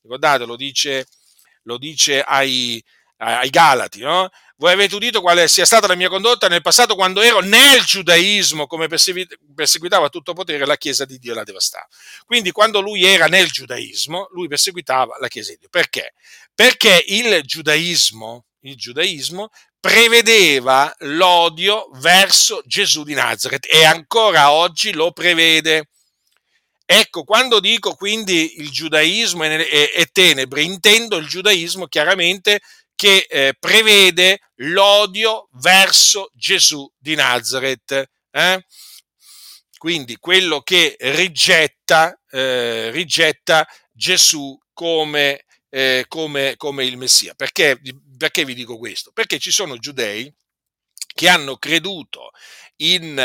ricordate, lo dice, lo dice ai, ai Galati, no? Voi avete udito quale sia stata la mia condotta nel passato quando ero nel giudaismo, come perseguitava tutto potere la Chiesa di Dio e la devastava. Quindi quando lui era nel giudaismo, lui perseguitava la Chiesa di Dio. Perché? Perché il giudaismo, il giudaismo prevedeva l'odio verso Gesù di Nazareth e ancora oggi lo prevede. Ecco, quando dico quindi il giudaismo è, tenebre, intendo il giudaismo chiaramente che eh, prevede l'odio verso Gesù di Nazareth. Eh? Quindi quello che rigetta, eh, rigetta Gesù come eh, come, come, il Messia. Perché, perché vi dico questo? Perché ci sono giudei che hanno creduto in,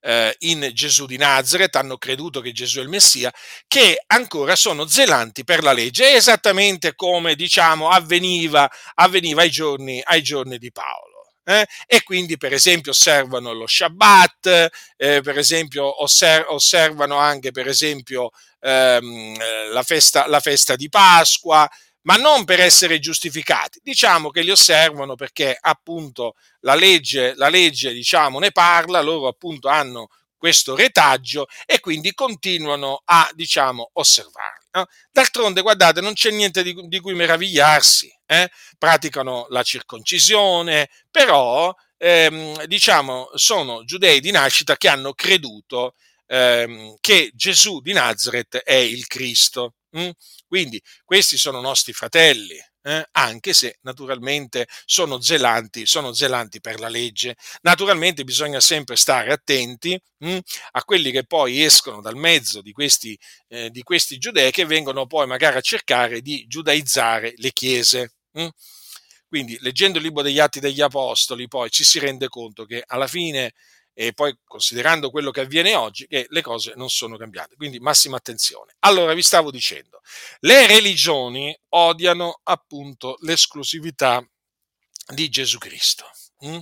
eh, in Gesù di Nazareth, hanno creduto che Gesù è il Messia, che ancora sono zelanti per la legge, esattamente come diciamo avveniva, avveniva ai, giorni, ai giorni di Paolo. Eh? e quindi per esempio osservano lo Shabbat, eh, per esempio osser- osservano anche per esempio ehm, la, festa, la, festa, di Pasqua, ma non per essere giustificati. Diciamo che li osservano perché appunto la legge, la legge diciamo, ne parla, loro appunto hanno questo retaggio e quindi continuano a diciamo, osservarli. No? D'altronde, guardate, non c'è niente di, di cui meravigliarsi, eh? praticano la circoncisione, però ehm, diciamo, sono giudei di nascita che hanno creduto ehm, che Gesù di Nazareth è il Cristo. Mm? Quindi questi sono nostri fratelli, eh? anche se naturalmente sono zelanti, sono zelanti per la legge. Naturalmente bisogna sempre stare attenti hm, a quelli che poi escono dal mezzo di questi, eh, di questi, giudei che vengono poi magari a cercare di giudaizzare le chiese. Hm? Quindi leggendo il libro degli Atti degli Apostoli poi ci si rende conto che alla fine e poi considerando quello che avviene oggi, che le cose non sono cambiate. Quindi massima attenzione. Allora vi stavo dicendo, le religioni odiano appunto l'esclusività di Gesù Cristo. Mm?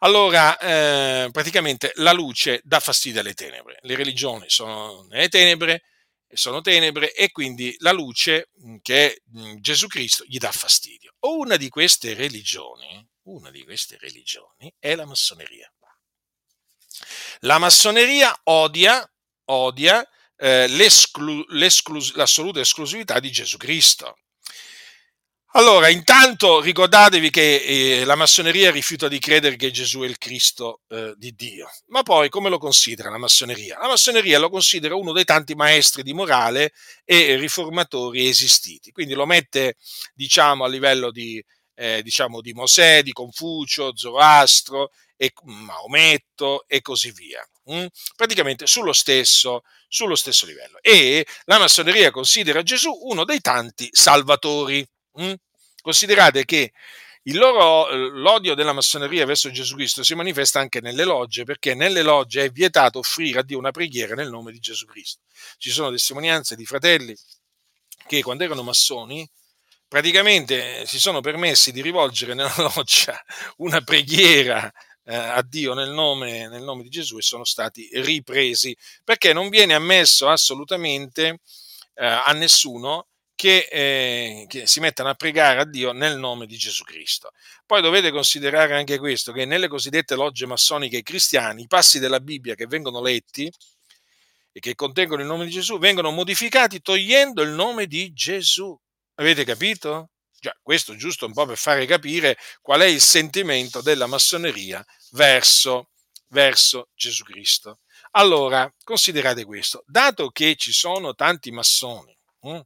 Allora, eh, praticamente la luce dà fastidio alle tenebre. Le religioni sono nelle tenebre, sono tenebre e quindi la luce mm, che è mm, Gesù Cristo gli dà fastidio. Una di queste religioni, una di queste religioni è la massoneria. La massoneria odia, odia eh, l'esclu- l'esclus- l'assoluta esclusività di Gesù Cristo. Allora, intanto ricordatevi che eh, la massoneria rifiuta di credere che Gesù è il Cristo eh, di Dio. Ma poi come lo considera la massoneria? La massoneria lo considera uno dei tanti maestri di morale e riformatori esistiti. Quindi lo mette, diciamo, a livello di, eh, diciamo, di Mosè, di Confucio, Zoroastro e Maometto e così via. Praticamente sullo stesso, sullo stesso livello. E la massoneria considera Gesù uno dei tanti salvatori. Considerate che loro, l'odio della massoneria verso Gesù Cristo si manifesta anche nelle logge, perché nelle logge è vietato offrire a Dio una preghiera nel nome di Gesù Cristo. Ci sono testimonianze di fratelli che quando erano massoni praticamente si sono permessi di rivolgere nella loggia una preghiera eh, a Dio nel nome, nel nome, di Gesù e sono stati ripresi, perché non viene ammesso assolutamente eh, a nessuno che, eh, che, si mettano a pregare a Dio nel nome di Gesù Cristo. Poi dovete considerare anche questo, che nelle cosiddette logge massoniche cristiane i passi della Bibbia che vengono letti e che contengono il nome di Gesù vengono modificati togliendo il nome di Gesù. Avete capito? Già, questo giusto un po' per fare capire qual è il sentimento della massoneria verso, verso Gesù Cristo. Allora, considerate questo, dato che ci sono tanti massoni hm,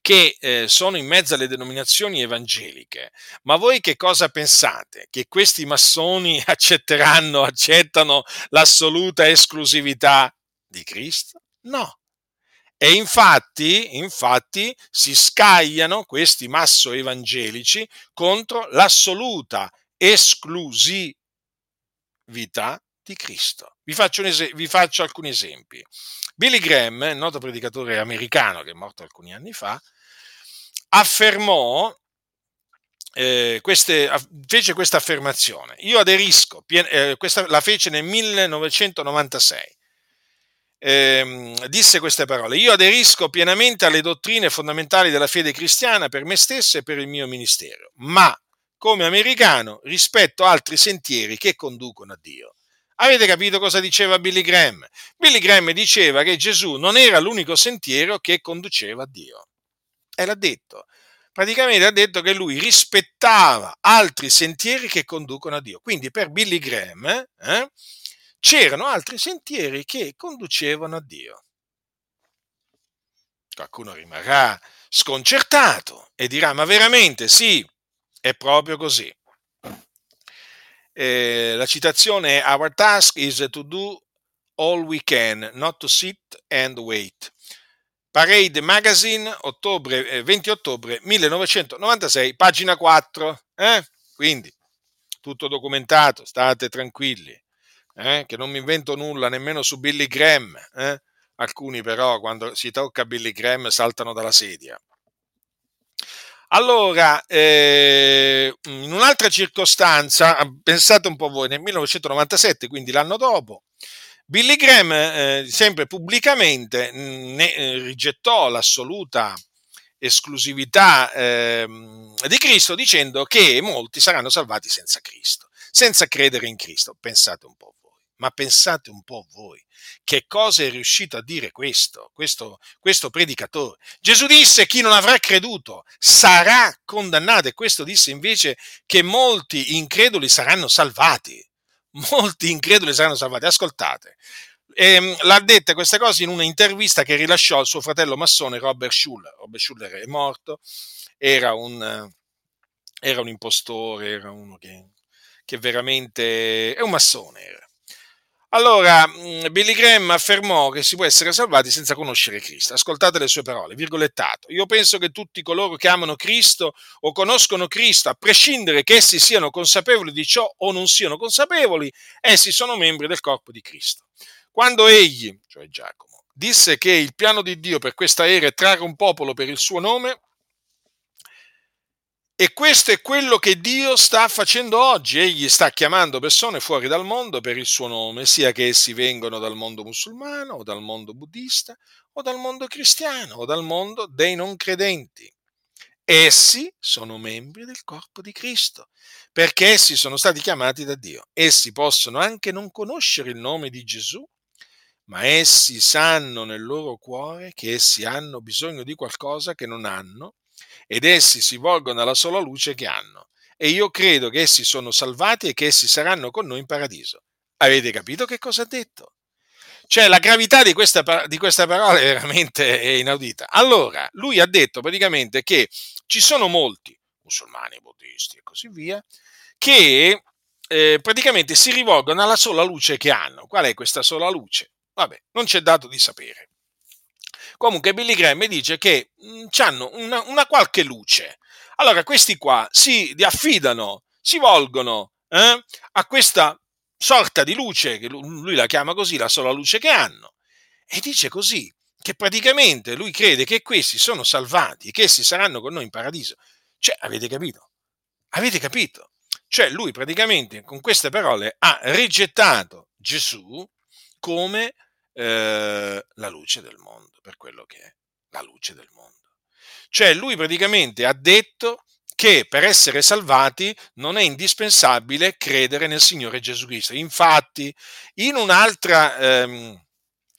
che eh, sono in mezzo alle denominazioni evangeliche, ma voi che cosa pensate? Che questi massoni accetteranno, accettano l'assoluta esclusività di Cristo? No, e infatti, infatti si scagliano questi masso evangelici contro l'assoluta esclusività di Cristo. Vi faccio, es- vi faccio, alcuni esempi. Billy Graham, noto predicatore americano che è morto alcuni anni fa, affermò, eh, queste, fece questa affermazione. Io aderisco, eh, questa, la fece nel 1996 eh, disse queste parole, io aderisco pienamente alle dottrine fondamentali della fede cristiana per me stesso e per il mio ministero, ma come americano rispetto altri sentieri che conducono a Dio. Avete capito cosa diceva Billy Graham? Billy Graham diceva che Gesù non era l'unico sentiero che conduceva a Dio. E l'ha detto. Praticamente ha detto che lui rispettava altri sentieri che conducono a Dio. Quindi per Billy Graham eh, c'erano altri sentieri che conducevano a Dio. Qualcuno rimarrà sconcertato e dirà, ma veramente sì, è proprio così. Eh, la citazione è Our task is to do all we can, not to sit and wait. Parade Magazine, ottobre, 20 eh, ottobre 1996, pagina 4. Eh? Quindi, tutto documentato, state tranquilli eh, che non mi invento nulla nemmeno su Billy Graham. Eh? Alcuni però quando si tocca Billy Graham saltano dalla sedia. Allora, eh, in un'altra circostanza, pensate un po' voi, nel 1997, quindi l'anno dopo, Billy Graham, eh, sempre pubblicamente, ne, eh, rigettò l'assoluta esclusività eh, di Cristo dicendo che molti saranno salvati senza Cristo, senza credere in Cristo. Pensate un po'. Ma pensate un po' voi, che cosa è riuscito a dire questo, questo, questo predicatore? Gesù disse chi non avrà creduto sarà condannato e questo disse invece che molti increduli saranno salvati. Molti increduli saranno salvati. Ascoltate, ehm, l'ha detta questa cosa in un'intervista che rilasciò al suo fratello massone Robert Schuller. Robert Schuller è morto, era un, era un impostore, era uno che, che veramente è un massone. Era allora, mm, Billy Graham affermò che si può essere salvati senza conoscere Cristo. Ascoltate le sue parole, virgolettato. Io penso che tutti coloro che amano Cristo o conoscono Cristo, a prescindere che essi siano consapevoli di ciò o non siano consapevoli, essi sono membri del corpo di Cristo. Quando egli, cioè Giacomo, disse che il piano di Dio per questa era è trarre un popolo per il suo nome, e questo è quello che Dio sta facendo oggi. Egli sta chiamando persone fuori dal mondo per il suo nome, sia che essi vengano dal mondo musulmano, o dal mondo buddista, o dal mondo cristiano, o dal mondo dei non credenti. Essi sono membri del corpo di Cristo, perché essi sono stati chiamati da Dio. Essi possono anche non conoscere il nome di Gesù, ma essi sanno nel loro cuore che essi hanno bisogno di qualcosa che non hanno ed essi si volgono alla sola luce che hanno. E io credo che essi sono salvati e che essi saranno con noi in paradiso. Avete capito che cosa ha detto? Cioè la gravità di questa, di questa parola è veramente inaudita. Allora, lui ha detto praticamente che ci sono molti, musulmani, buddisti e così via, che eh, praticamente si rivolgono alla sola luce che hanno. Qual è questa sola luce? Vabbè, non c'è dato di sapere. Comunque Billy Graham dice che hanno una, una, qualche luce. Allora questi qua si affidano, si volgono eh, a questa sorta di luce, che lui la chiama così, la sola luce che hanno, e dice così, che praticamente lui crede che questi sono salvati, che essi saranno con noi in paradiso. Cioè, avete capito? Avete capito? Cioè, lui praticamente con queste parole ha rigettato Gesù come eh, la luce del mondo, per quello che è la luce del mondo. Cioè lui praticamente ha detto che per essere salvati non è indispensabile credere nel Signore Gesù Cristo. Infatti, in un'altra, ehm,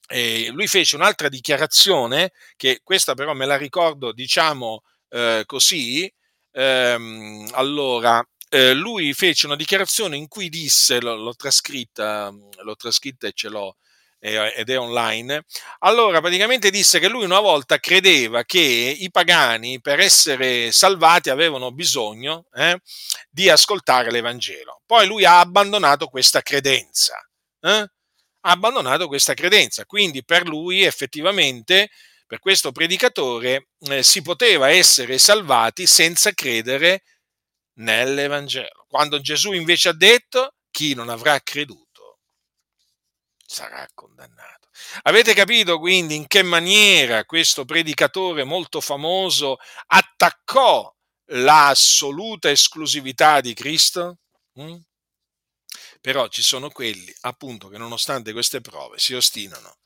eh, lui fece un'altra dichiarazione, che questa però me la ricordo, diciamo eh, così, ehm, allora, eh, lui fece una dichiarazione in cui disse, l'ho, l'ho trascritta, l'ho trascritta e ce l'ho, ed è online, allora praticamente disse che lui una volta credeva che i pagani per essere salvati avevano bisogno eh, di ascoltare l'Evangelo. Poi lui ha abbandonato questa credenza. Eh? Ha abbandonato questa credenza. Quindi per lui effettivamente, per questo predicatore, eh, si poteva essere salvati senza credere nell'Evangelo. Quando Gesù invece ha detto chi non avrà creduto sarà condannato. Avete capito quindi in che maniera questo predicatore molto famoso attaccò l'assoluta esclusività di Cristo? Mm? Però ci sono quelli, appunto, che nonostante queste prove si ostinano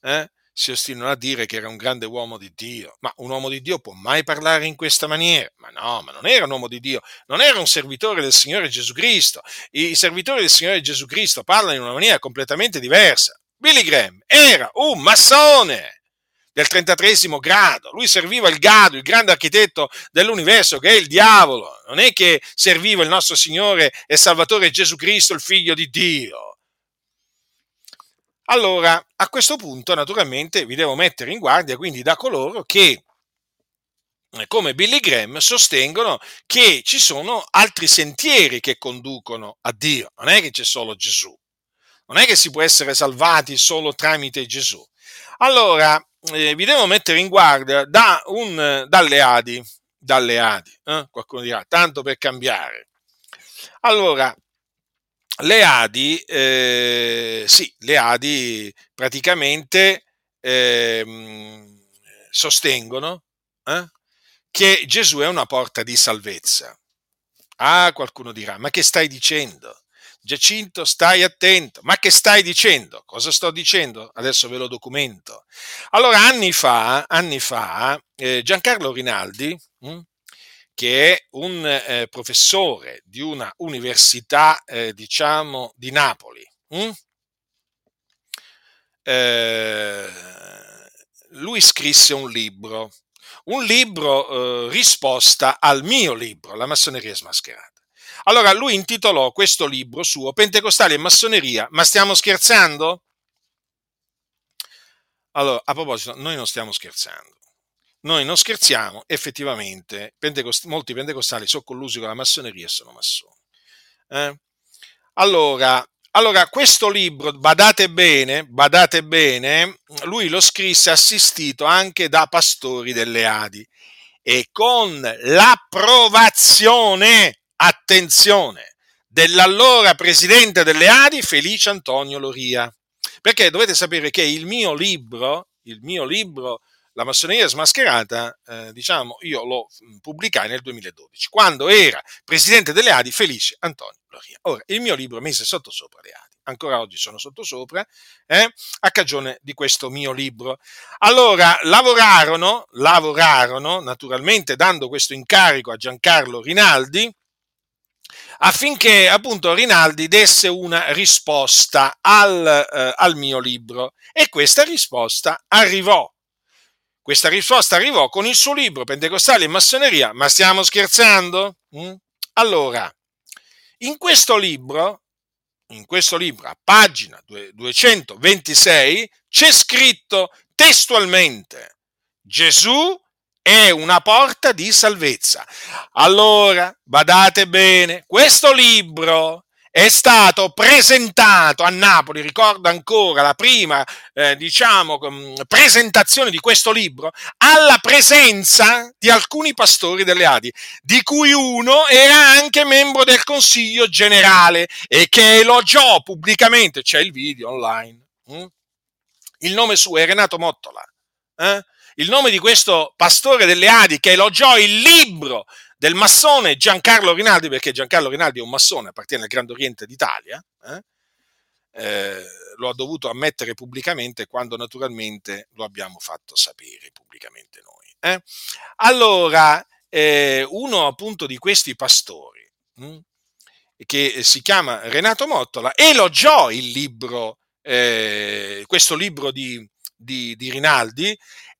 eh? Si ostinano a dire che era un grande uomo di Dio. Ma un uomo di Dio può mai parlare in questa maniera? Ma no, ma non era un uomo di Dio, non era un servitore del Signore Gesù Cristo. I servitori del Signore Gesù Cristo parlano in una maniera completamente diversa. Billy Graham era un massone del 33 grado, lui serviva il Gado, il grande architetto dell'universo che è il diavolo, non è che serviva il nostro Signore e Salvatore Gesù Cristo, il figlio di Dio. Allora, a questo punto, naturalmente, vi devo mettere in guardia quindi da coloro che, eh, come Billy Graham, sostengono che ci sono altri sentieri che conducono a Dio, non è che c'è solo Gesù, non è che si può essere salvati solo tramite Gesù. Allora, eh, vi devo mettere in guardia da un, dalle Adi, dalle Adi, eh? qualcuno dirà, tanto per cambiare. Allora, le Adi, eh, sì, le Adi praticamente eh, sostengono eh, che Gesù è una porta di salvezza. Ah, qualcuno dirà, ma che stai dicendo? Giacinto, stai attento. Ma che stai dicendo? Cosa sto dicendo? Adesso ve lo documento. Allora, anni fa, anni fa eh, Giancarlo Rinaldi, mh, hm, che è un eh, professore di una università, eh, diciamo, di Napoli. Hm? Eh, lui scrisse un libro, un libro eh, risposta al mio libro, La massoneria smascherata. Allora lui intitolò questo libro suo Pentecostali e massoneria, ma stiamo scherzando? Allora, a proposito, noi non stiamo scherzando noi non scherziamo, effettivamente pentecost- molti pentecostali sono collusi con la massoneria e sono massoni. Eh? Allora, allora, questo libro, badate bene, badate bene, lui lo scrisse assistito anche da pastori delle Adi e con l'approvazione, attenzione, dell'allora presidente delle Adi, Felice Antonio Loria. Perché dovete sapere che il mio libro, il mio libro la massoneria smascherata, eh, diciamo, io lo mm, pubblicai nel 2012, quando era presidente delle Adi Felice Antonio Loria. Ora, il mio libro mise sotto sopra le Adi, ancora oggi sono sotto sopra, eh, a cagione di questo mio libro. Allora, lavorarono, lavorarono, naturalmente dando questo incarico a Giancarlo Rinaldi, affinché appunto Rinaldi desse una risposta al, eh, al mio libro e questa risposta arrivò questa risposta arrivò con il suo libro Pentecostali e Massoneria, ma stiamo scherzando? Mm? Allora, in questo libro, in questo libro, a pagina 226, c'è scritto testualmente Gesù è una porta di salvezza. Allora, badate bene, questo libro è stato presentato a Napoli, ricordo ancora la prima, eh, diciamo, presentazione di questo libro, alla presenza di alcuni pastori delle Adi, di cui uno era anche membro del Consiglio generale e che elogiò pubblicamente, c'è il video online, hm? il nome suo è Renato Mottola, eh? il nome di questo pastore delle Adi che elogiò il libro del massone Giancarlo Rinaldi, perché Giancarlo Rinaldi è un massone, appartiene al Grande Oriente d'Italia, eh? Eh, lo ha dovuto ammettere pubblicamente quando naturalmente lo abbiamo fatto sapere pubblicamente noi. Eh? Allora, eh, uno appunto di questi pastori, mh, hm, che si chiama Renato Mottola, elogiò il libro, eh, questo libro di, di, di Rinaldi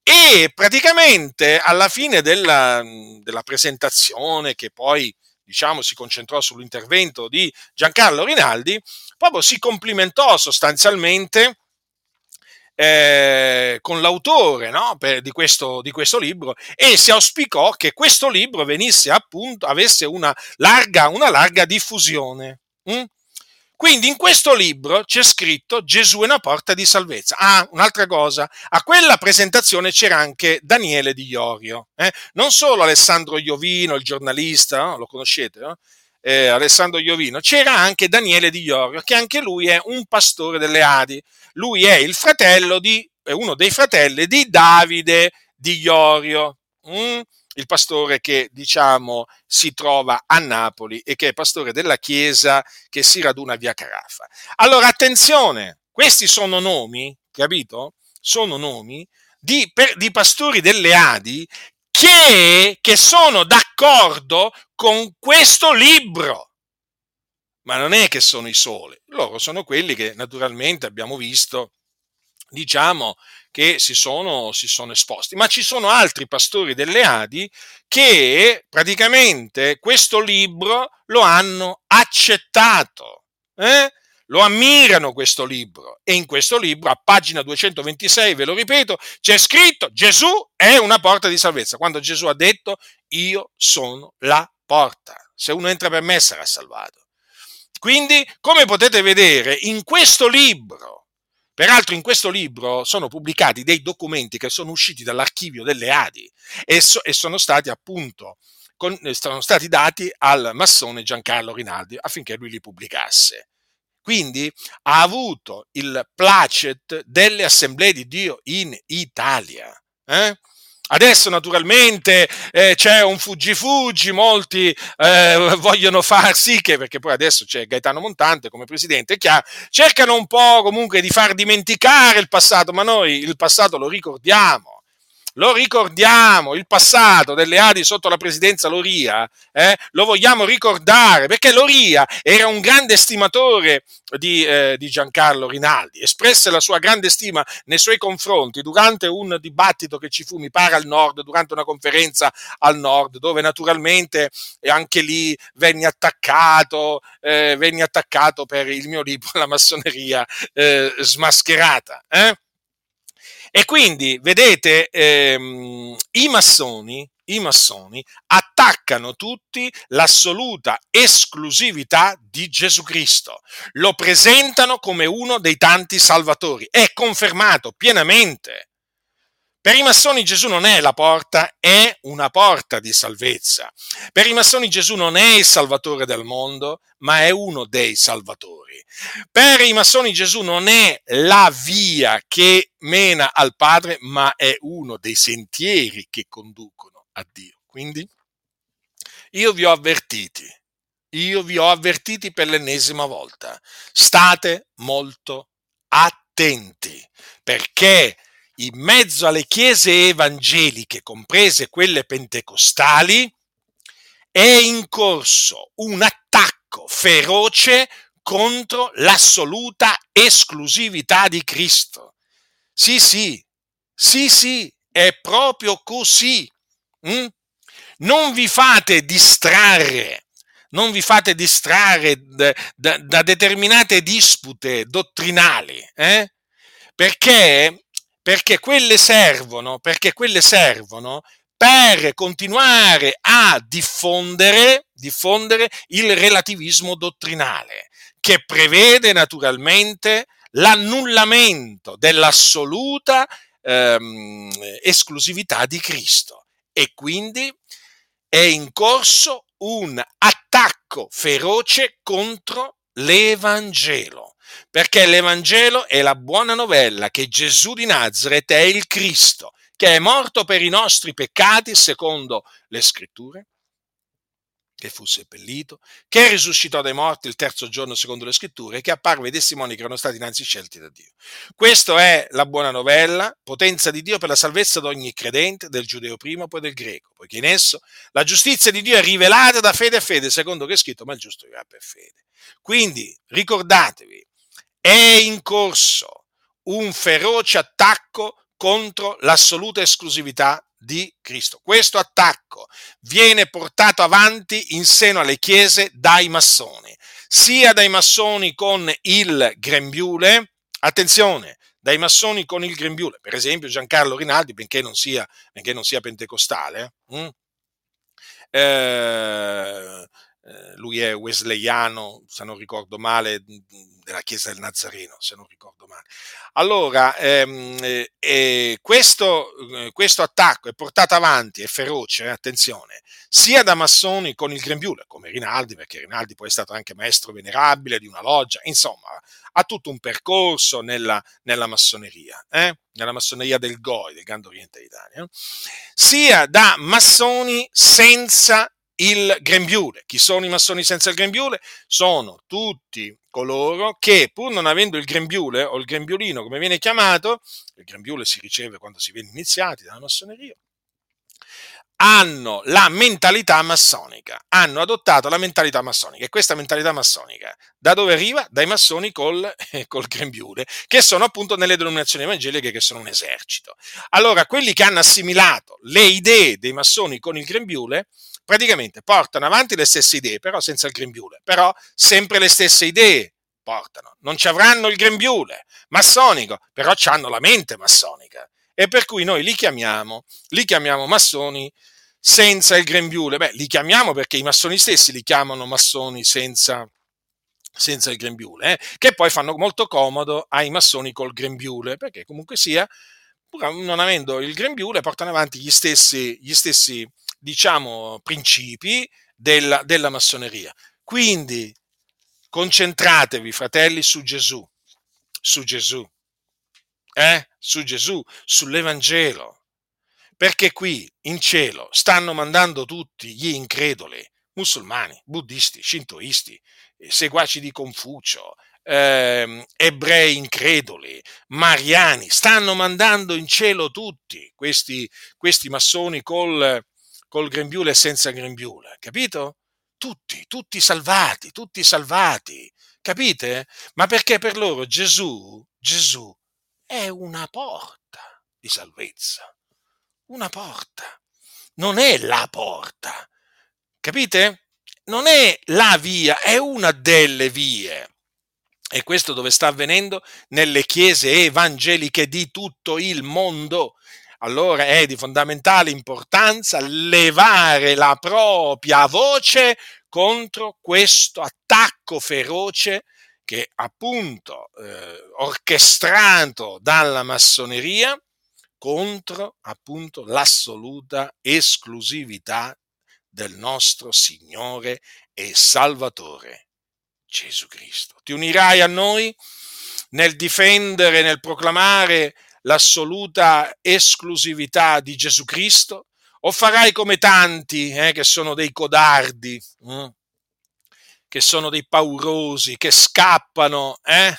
e praticamente alla fine della, della presentazione, che poi diciamo, si concentrò sull'intervento di Giancarlo Rinaldi, proprio si complimentò sostanzialmente eh, con l'autore no, per, di, questo, di, questo, libro e si auspicò che questo libro venisse appunto, avesse una larga, una larga diffusione. Mm? Quindi in questo libro c'è scritto Gesù è una porta di salvezza. Ah, un'altra cosa, a quella presentazione c'era anche Daniele Di Iorio, eh? non solo Alessandro Iovino, il giornalista, no? lo conoscete, no? eh, Alessandro Iovino, c'era anche Daniele Di Iorio, che anche lui è un pastore delle Adi. Lui è il fratello di, è uno dei fratelli di Davide Di Iorio. Mm? Il pastore che diciamo si trova a Napoli e che è pastore della chiesa che si raduna via Carafa. Allora attenzione, questi sono nomi, capito? Sono nomi di, per, di pastori delle Adi che, che sono d'accordo con questo libro ma non è che sono i soli, loro sono quelli che naturalmente abbiamo visto, diciamo, che si sono, si sono esposti, ma ci sono altri pastori delle Adi che praticamente questo libro lo hanno accettato. Eh? lo ammirano questo libro e in questo libro a pagina 226, ve lo ripeto, c'è scritto Gesù è una porta di salvezza, quando Gesù ha detto io sono la porta, se uno entra per me sarà salvato. Quindi, come potete vedere, in questo libro Peraltro in questo libro sono pubblicati dei documenti che sono usciti dall'archivio delle Adi e, so, e sono stati appunto con, sono stati dati al massone Giancarlo Rinaldi affinché lui li pubblicasse. Quindi ha avuto il placet delle assemblee di Dio in Italia. Eh? Adesso naturalmente eh, c'è un fuggi-fuggi, molti eh, vogliono far sì che, perché poi adesso c'è Gaetano Montante come presidente, è chiaro, cercano un po' comunque di far dimenticare il passato, ma noi il passato lo ricordiamo lo ricordiamo, il passato delle Adi sotto la presidenza Loria, eh, lo vogliamo ricordare, perché Loria era un grande stimatore di, eh, di, Giancarlo Rinaldi, espresse la sua grande stima nei suoi confronti durante un dibattito che ci fu, mi pare, al nord, durante una conferenza al nord, dove naturalmente anche lì venne attaccato, eh, venne attaccato per il mio libro La massoneria eh, smascherata. Eh? E quindi, vedete, ehm, i massoni, i massoni attaccano tutti l'assoluta esclusività di Gesù Cristo, lo presentano come uno dei tanti salvatori, è confermato pienamente per i massoni Gesù non è la porta, è una porta di salvezza. Per i massoni Gesù non è il salvatore del mondo, ma è uno dei salvatori. Per i massoni Gesù non è la via che mena al Padre, ma è uno dei sentieri che conducono a Dio. Quindi io vi ho avvertiti, io vi ho avvertiti per l'ennesima volta. State molto attenti, perché in mezzo alle chiese evangeliche, comprese quelle pentecostali, è in corso un attacco feroce contro l'assoluta esclusività di Cristo. Sì, sì, sì, sì, è proprio così. Mm? Non vi fate distrarre, non vi fate distrarre da, da, da determinate dispute dottrinali, eh? perché perché quelle servono, perché quelle servono per continuare a diffondere, diffondere il relativismo dottrinale, che prevede naturalmente l'annullamento dell'assoluta ehm, esclusività di Cristo. E quindi è in corso un attacco feroce contro l'Evangelo perché l'Evangelo è la buona novella che Gesù di Nazareth è il Cristo, che è morto per i nostri peccati secondo le scritture, che fu seppellito, che risuscitò dai morti il terzo giorno secondo le scritture e che apparve ai testimoni che erano stati innanzi scelti da Dio. Questa è la buona novella, potenza di Dio per la salvezza di ogni credente, del giudeo prima, poi del greco, poiché in esso la giustizia di Dio è rivelata da fede a fede, secondo che è scritto, ma il giusto vivrà per fede. Quindi ricordatevi, è in corso un feroce attacco contro l'assoluta esclusività di Cristo. Questo attacco viene portato avanti in seno alle chiese dai massoni, sia dai massoni con il grembiule, attenzione, dai massoni con il grembiule, per esempio Giancarlo Rinaldi, benché non sia, benché non sia pentecostale, hm? eh, eh, lui è wesleyano, se non ricordo male, della Chiesa del Nazareno, se non ricordo male. Allora, ehm, eh, questo, eh, questo, attacco è portato avanti, è feroce, eh, attenzione, sia da massoni con il grembiule, come Rinaldi, perché Rinaldi poi è stato anche maestro venerabile di una loggia, insomma, ha tutto un percorso nella, nella massoneria, eh? nella massoneria del GOI, del Grande Oriente d'Italia, sia da massoni senza il grembiule. Chi sono i massoni senza il grembiule? Sono tutti coloro che, pur non avendo il grembiule o il grembiulino, come viene chiamato, il grembiule si riceve quando si viene iniziati dalla massoneria, hanno la mentalità massonica, hanno adottato la mentalità massonica. E questa mentalità massonica da dove arriva? Dai massoni col, eh, col grembiule, che sono appunto nelle denominazioni evangeliche, che sono un esercito. Allora, quelli che hanno assimilato le idee dei massoni con il grembiule, praticamente portano avanti le stesse idee, però senza il grembiule, però sempre le stesse idee portano. Non ci avranno il grembiule massonico, però hanno la mente massonica. E per cui noi li chiamiamo, li chiamiamo massoni senza il grembiule. Beh, li chiamiamo perché i massoni stessi li chiamano massoni senza, senza il grembiule, eh? che poi fanno molto comodo ai massoni col grembiule, perché comunque sia, pur non avendo il grembiule, portano avanti gli stessi, gli stessi diciamo, principi della, della massoneria. Quindi concentratevi, fratelli, su Gesù, su Gesù, eh? su Gesù, sull'Evangelo, perché qui in cielo stanno mandando tutti gli increduli, musulmani, buddisti, shintoisti, seguaci di Confucio, eh, ebrei increduli, mariani, stanno mandando in cielo tutti questi, questi massoni col, col grembiule e senza grembiule, capito? Tutti, tutti salvati, tutti salvati, capite? Ma perché per loro Gesù, Gesù è una porta di salvezza, una porta, non è la porta, capite? Non è la via, è una delle vie. E questo dove sta avvenendo? Nelle chiese evangeliche di tutto il mondo allora è di fondamentale importanza levare la propria voce contro questo attacco feroce che appunto eh, orchestrato dalla massoneria contro appunto l'assoluta esclusività del nostro Signore e Salvatore Gesù Cristo. Ti unirai a noi nel difendere, nel proclamare l'assoluta esclusività di Gesù Cristo? O farai come tanti eh, che sono dei codardi, eh, che sono dei paurosi, che scappano? Eh?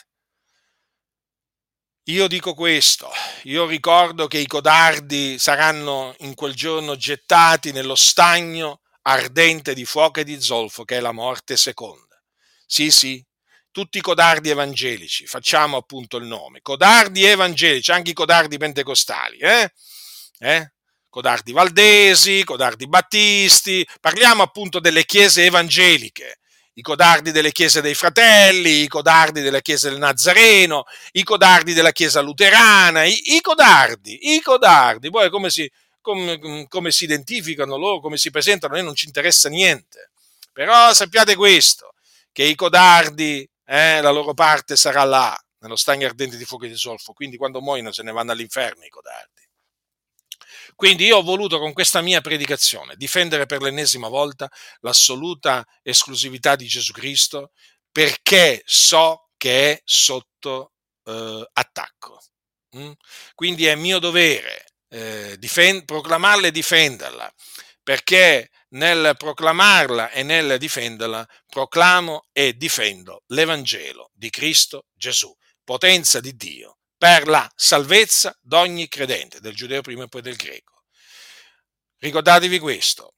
Io dico questo, io ricordo che i codardi saranno in quel giorno gettati nello stagno ardente di fuoco e di zolfo, che è la morte seconda. Sì, sì, tutti i codardi evangelici, facciamo appunto il nome, codardi evangelici, anche i codardi pentecostali, eh? Eh? codardi valdesi, codardi battisti, parliamo appunto delle chiese evangeliche, i codardi delle chiese dei fratelli, i codardi della chiesa del Nazareno, i codardi della chiesa luterana, i, i codardi, i codardi, poi come si, come, come si identificano loro, come si presentano, a noi non ci interessa niente, però sappiate questo, che i codardi eh, la loro parte sarà là, nello stagno ardente di fuoco e di zolfo, quindi quando muoiono se ne vanno all'inferno i codardi. Quindi io ho voluto con questa mia predicazione difendere per l'ennesima volta l'assoluta esclusività di Gesù Cristo perché so che è sotto eh, attacco. Mm? Quindi è mio dovere eh, difend- proclamarla e difenderla perché nel proclamarla e nel difenderla, proclamo e difendo l'Evangelo di Cristo Gesù, potenza di Dio, per la salvezza d'ogni credente, del giudeo prima e poi del greco. Ricordatevi questo,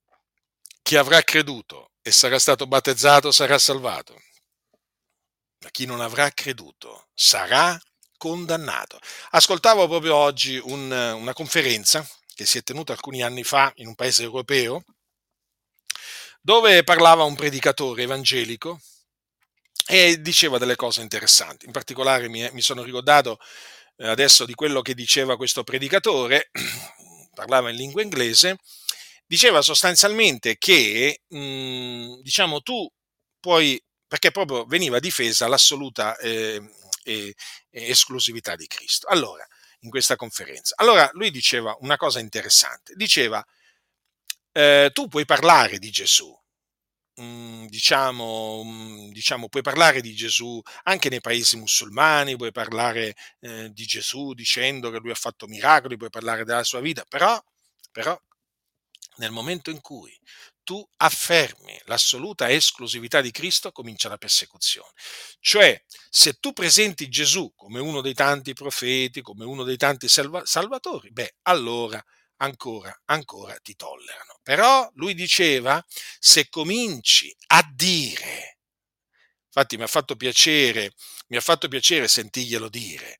chi avrà creduto e sarà stato battezzato sarà salvato, ma chi non avrà creduto sarà condannato. Ascoltavo proprio oggi un, una conferenza che si è tenuta alcuni anni fa in un paese europeo, dove parlava un predicatore evangelico e diceva delle cose interessanti. In particolare mi, mi sono ricordato eh, adesso di quello che diceva questo predicatore, parlava in lingua inglese, diceva sostanzialmente che, mh, mm, diciamo, tu puoi, perché proprio veniva difesa l'assoluta eh, eh, esclusività di Cristo. Allora, in questa conferenza. Allora, lui diceva una cosa interessante, diceva, eh, tu puoi parlare di Gesù, Mm, diciamo, mm, diciamo, puoi parlare di Gesù anche nei paesi musulmani, puoi parlare eh, di Gesù dicendo che lui ha fatto miracoli, puoi parlare della sua vita, però, però nel momento in cui tu affermi l'assoluta esclusività di Cristo, comincia la persecuzione. Cioè, se tu presenti Gesù come uno dei tanti profeti, come uno dei tanti salva- salvatori, beh, allora ancora, ancora ti tollerano. Però lui diceva, se cominci a dire, infatti mi ha fatto piacere, mi ha fatto piacere sentirglielo dire,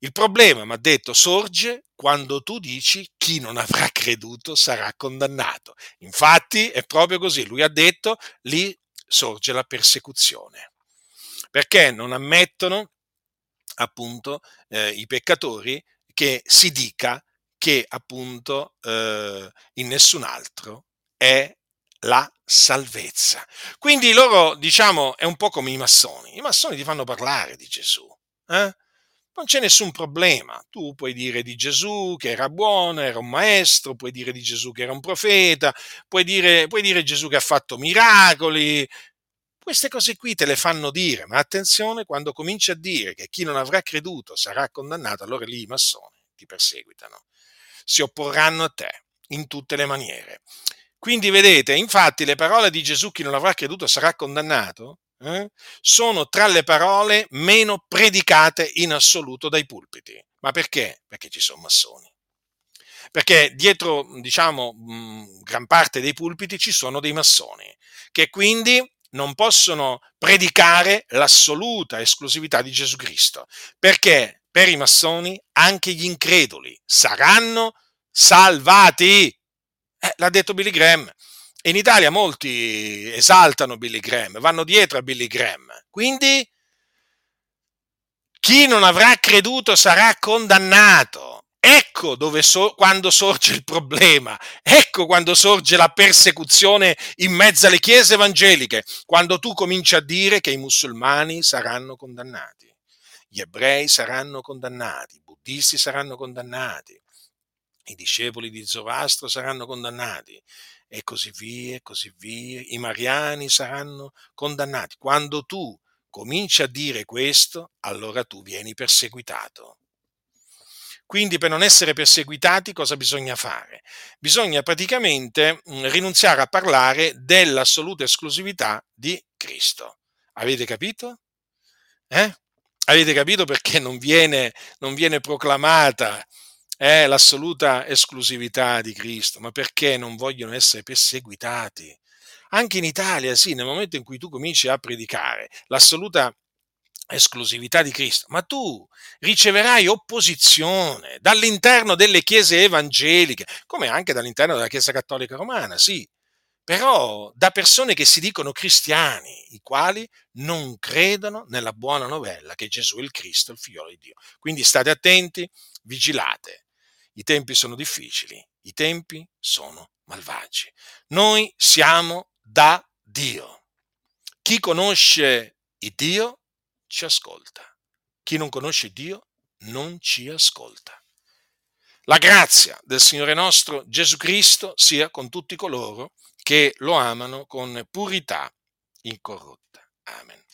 il problema, mi ha detto, sorge quando tu dici chi non avrà creduto sarà condannato. Infatti è proprio così, lui ha detto, lì sorge la persecuzione, perché non ammettono appunto eh, i peccatori che si dica che appunto eh, in nessun altro è la salvezza. Quindi loro, diciamo, è un po' come i massoni. I massoni ti fanno parlare di Gesù. Eh? Non c'è nessun problema. Tu puoi dire di Gesù che era buono, era un maestro, puoi dire di Gesù che era un profeta, puoi dire, puoi dire Gesù che ha fatto miracoli. Queste cose qui te le fanno dire, ma attenzione quando cominci a dire che chi non avrà creduto sarà condannato, allora lì i massoni ti perseguitano si opporranno a te in tutte le maniere. Quindi vedete, infatti le parole di Gesù chi non avrà creduto sarà condannato, eh, sono tra le parole meno predicate in assoluto dai pulpiti. Ma perché? Perché ci sono massoni. Perché dietro, diciamo, mh, gran parte dei pulpiti ci sono dei massoni, che quindi non possono predicare l'assoluta esclusività di Gesù Cristo. Perché? Per i massoni anche gli increduli saranno salvati. Eh, l'ha detto Billy Graham. E in Italia molti esaltano Billy Graham, vanno dietro a Billy Graham. Quindi chi non avrà creduto sarà condannato. Ecco dove so, quando sorge il problema, ecco quando sorge la persecuzione in mezzo alle chiese evangeliche, quando tu cominci a dire che i musulmani saranno condannati gli ebrei saranno condannati, i buddisti saranno condannati, i discepoli di Zoroastro saranno condannati e così via, e così via, i mariani saranno condannati. Quando tu cominci a dire questo, allora tu vieni perseguitato. Quindi per non essere perseguitati cosa bisogna fare? Bisogna praticamente mm, rinunziare a parlare dell'assoluta esclusività di Cristo. Avete capito? Eh? Avete capito perché non viene, non viene proclamata eh, l'assoluta esclusività di Cristo, ma perché non vogliono essere perseguitati. Anche in Italia, sì, nel momento in cui tu cominci a predicare l'assoluta esclusività di Cristo, ma tu riceverai opposizione dall'interno delle chiese evangeliche, come anche dall'interno della Chiesa Cattolica Romana, sì, però da persone che si dicono cristiani, i quali non credono nella buona novella che Gesù è il Cristo, il figliolo di Dio. Quindi state attenti, vigilate. I tempi sono difficili, i tempi sono malvagi. Noi siamo da Dio. Chi conosce il Dio ci ascolta. Chi non conosce Dio non ci ascolta. La grazia del Signore nostro Gesù Cristo sia con tutti coloro che lo amano con purità incorrotta. Amen.